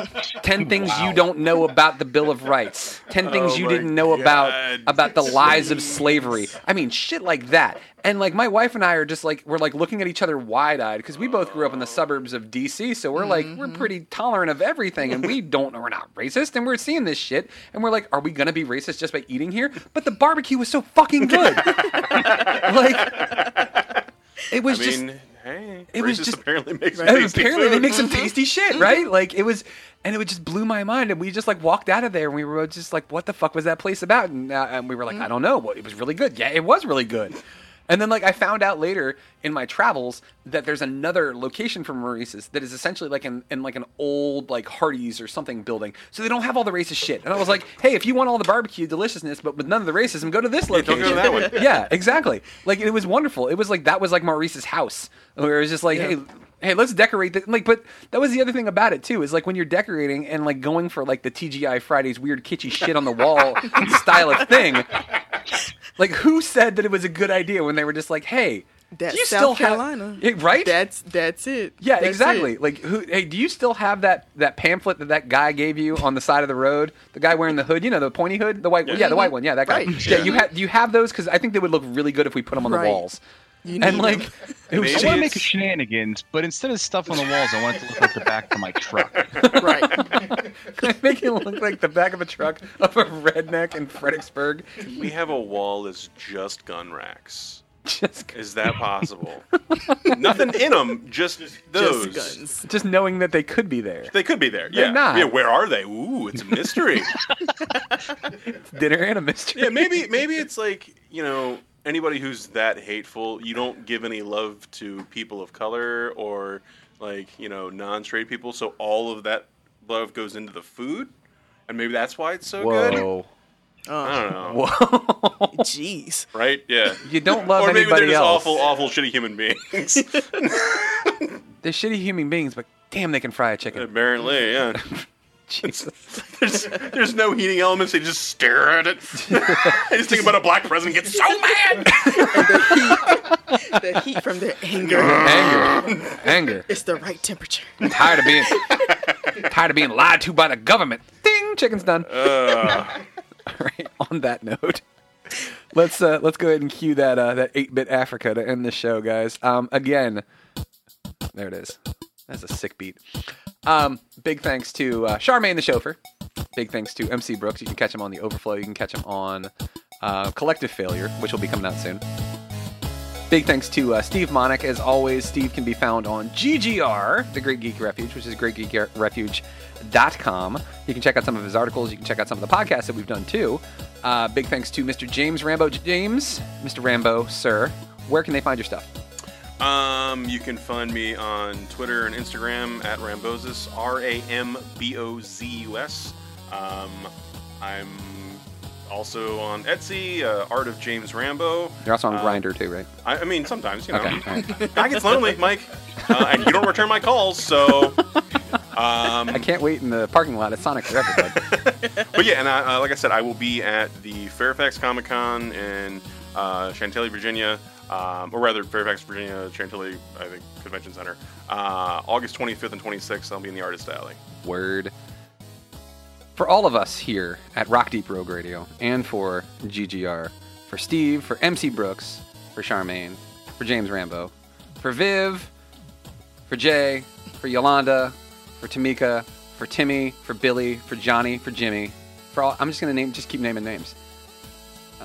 Ten things you don't know about the Bill of Rights. Ten things Oh you didn't know about God. about the lies of slavery. I mean, shit like that. And like my wife and I are just like we're like looking at each other wide eyed because we both grew up in the suburbs of D.C. So we're like we're pretty tolerant of everything, and we [LAUGHS] don't we're not racist, and we're seeing this shit, and we're like, are we gonna be racist just by eating here? But the barbecue was so fucking good. [LAUGHS] like it was I just mean, hey, it was just- apparently makes [LAUGHS] apparently they make some tasty [LAUGHS] shit, right? Like it was, and it just blew my mind. And we just like walked out of there, and we were just like, "What the fuck was that place about?" And, uh, and we were like, "I don't know." It was really good. Yeah, it was really good. And then like I found out later in my travels that there's another location for Maurice's that is essentially like in, in like an old like Hardee's or something building. So they don't have all the racist shit. And I was like, hey, if you want all the barbecue deliciousness but with none of the racism, go to this don't location. go to that one. [LAUGHS] yeah, exactly. Like it was wonderful. It was like that was like Maurice's house, where it was just like, hey, hey, let's decorate. The, like, but that was the other thing about it too. Is like when you're decorating and like going for like the TGI Fridays weird kitschy shit on the wall [LAUGHS] style of thing. Like, who said that it was a good idea when they were just like, hey, That's do you South still have- Carolina. Yeah, right? That's that's it. Yeah, That's exactly. it. Like, who? Hey, do you still have that that pamphlet that that guy gave you on the side of the road? The guy wearing the hood, you know, the pointy hood, the white. Yeah, Yeah. the white one. Yeah, that guy. Right. Yeah, Yeah. you have. Do you have those? Because I think they would look really good if we put them on the walls. You And like, them. [LAUGHS] it was I just, want to make a shenanigans, but instead of stuff on the walls, I want it to look like the back of my truck. [LAUGHS] [LAUGHS] right. make it look like the back of a truck of a redneck in Fredericksburg. We have a wall that's just gun racks. Just, Is that possible? Nothing in them, just those. Just guns. just knowing that they could be there. They could be there. They're yeah. not. Yeah. Where are they? Ooh, it's a mystery. Dinner and a mystery. yeah. Maybe maybe it's like you know anybody who's that hateful. You don't give any love to people of color or like you know non-straight people. So all of that love goes into the food, and maybe that's why it's so good. Whoa. Oh. I don't know. Whoa. [LAUGHS] Jeez. Right? Yeah. You don't love or maybe anybody they're just else. awful, awful, shitty human beings. [LAUGHS] They're shitty human beings, but damn, they can fry a chicken. Apparently, yeah. [LAUGHS] Jesus. There's, there's no heating elements. They just stare at it. [LAUGHS] I just think about a black president gets so mad. The heat from their anger. Anger. Anger. It's the right temperature. I'm Tired of being tired of being lied to by the government. Ding, chicken's done. Uh, [LAUGHS] All right. On that note, let's uh, let's go ahead and cue that uh, that eight bit Africa to end the show, guys. Um, again, there it is. That's a sick beat. Um, big thanks to uh, Charmaine the chauffeur. Big thanks to MC Brooks. You can catch him on the Overflow. You can catch him on uh, Collective Failure, which will be coming out soon. Big thanks to uh, Steve Monick. As always, Steve can be found on GGR, the Great Geek Refuge, which is greatgeekrefuge.com. You can check out some of his articles. You can check out some of the podcasts that we've done too. Uh, big thanks to Mr. James Rambo. James, Mr. Rambo, sir, where can they find your stuff? Um, you can find me on Twitter and Instagram at Rambozus, R A M B O Z U S. Um, I'm also on Etsy, uh, Art of James Rambo. You're also on Uh, Grindr too, right? I, I mean, sometimes, you know. Okay. right. [LAUGHS] I get lonely, Mike. Uh, and you don't return my calls, so. Um, I can't wait in the parking lot at Sonic Forever, bud. [LAUGHS] but yeah, and I, uh, like I said, I will be at the Fairfax Comic Con in uh, Chantilly, Virginia, um, or rather Fairfax, Virginia, Chantilly, I think Convention Center, uh, August 25th and 26th. I'll be in the Artist Alley. Word. For all of us here at Rock Deep Rogue Radio and for GGR, for Steve, for MC Brooks, for Charmaine, for James Rambo, for Viv, for Jay, for Yolanda, for Tamika, for Timmy, for Billy, for Johnny, for Jimmy, for all I'm just gonna name just keep naming names.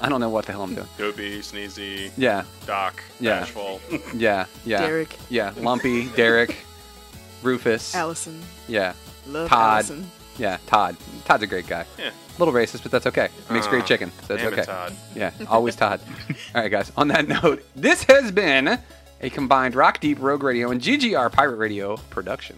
I don't know what the hell I'm doing. [LAUGHS] Dopey, Sneezy, Yeah, Doc, Yeah. Bashful. [LAUGHS] yeah, yeah. Derek. Yeah, Lumpy, Derek, [LAUGHS] Rufus. Allison. Yeah. Love Todd. Allison. Yeah, Todd. Todd's a great guy. Yeah. A little racist, but that's okay. Makes great Ah, chicken, so it's damn it, okay. Todd. Yeah, always Todd. All right, guys. On that note, this has been a combined Rock Deep Rogue Radio and GGR Pirate Radio production.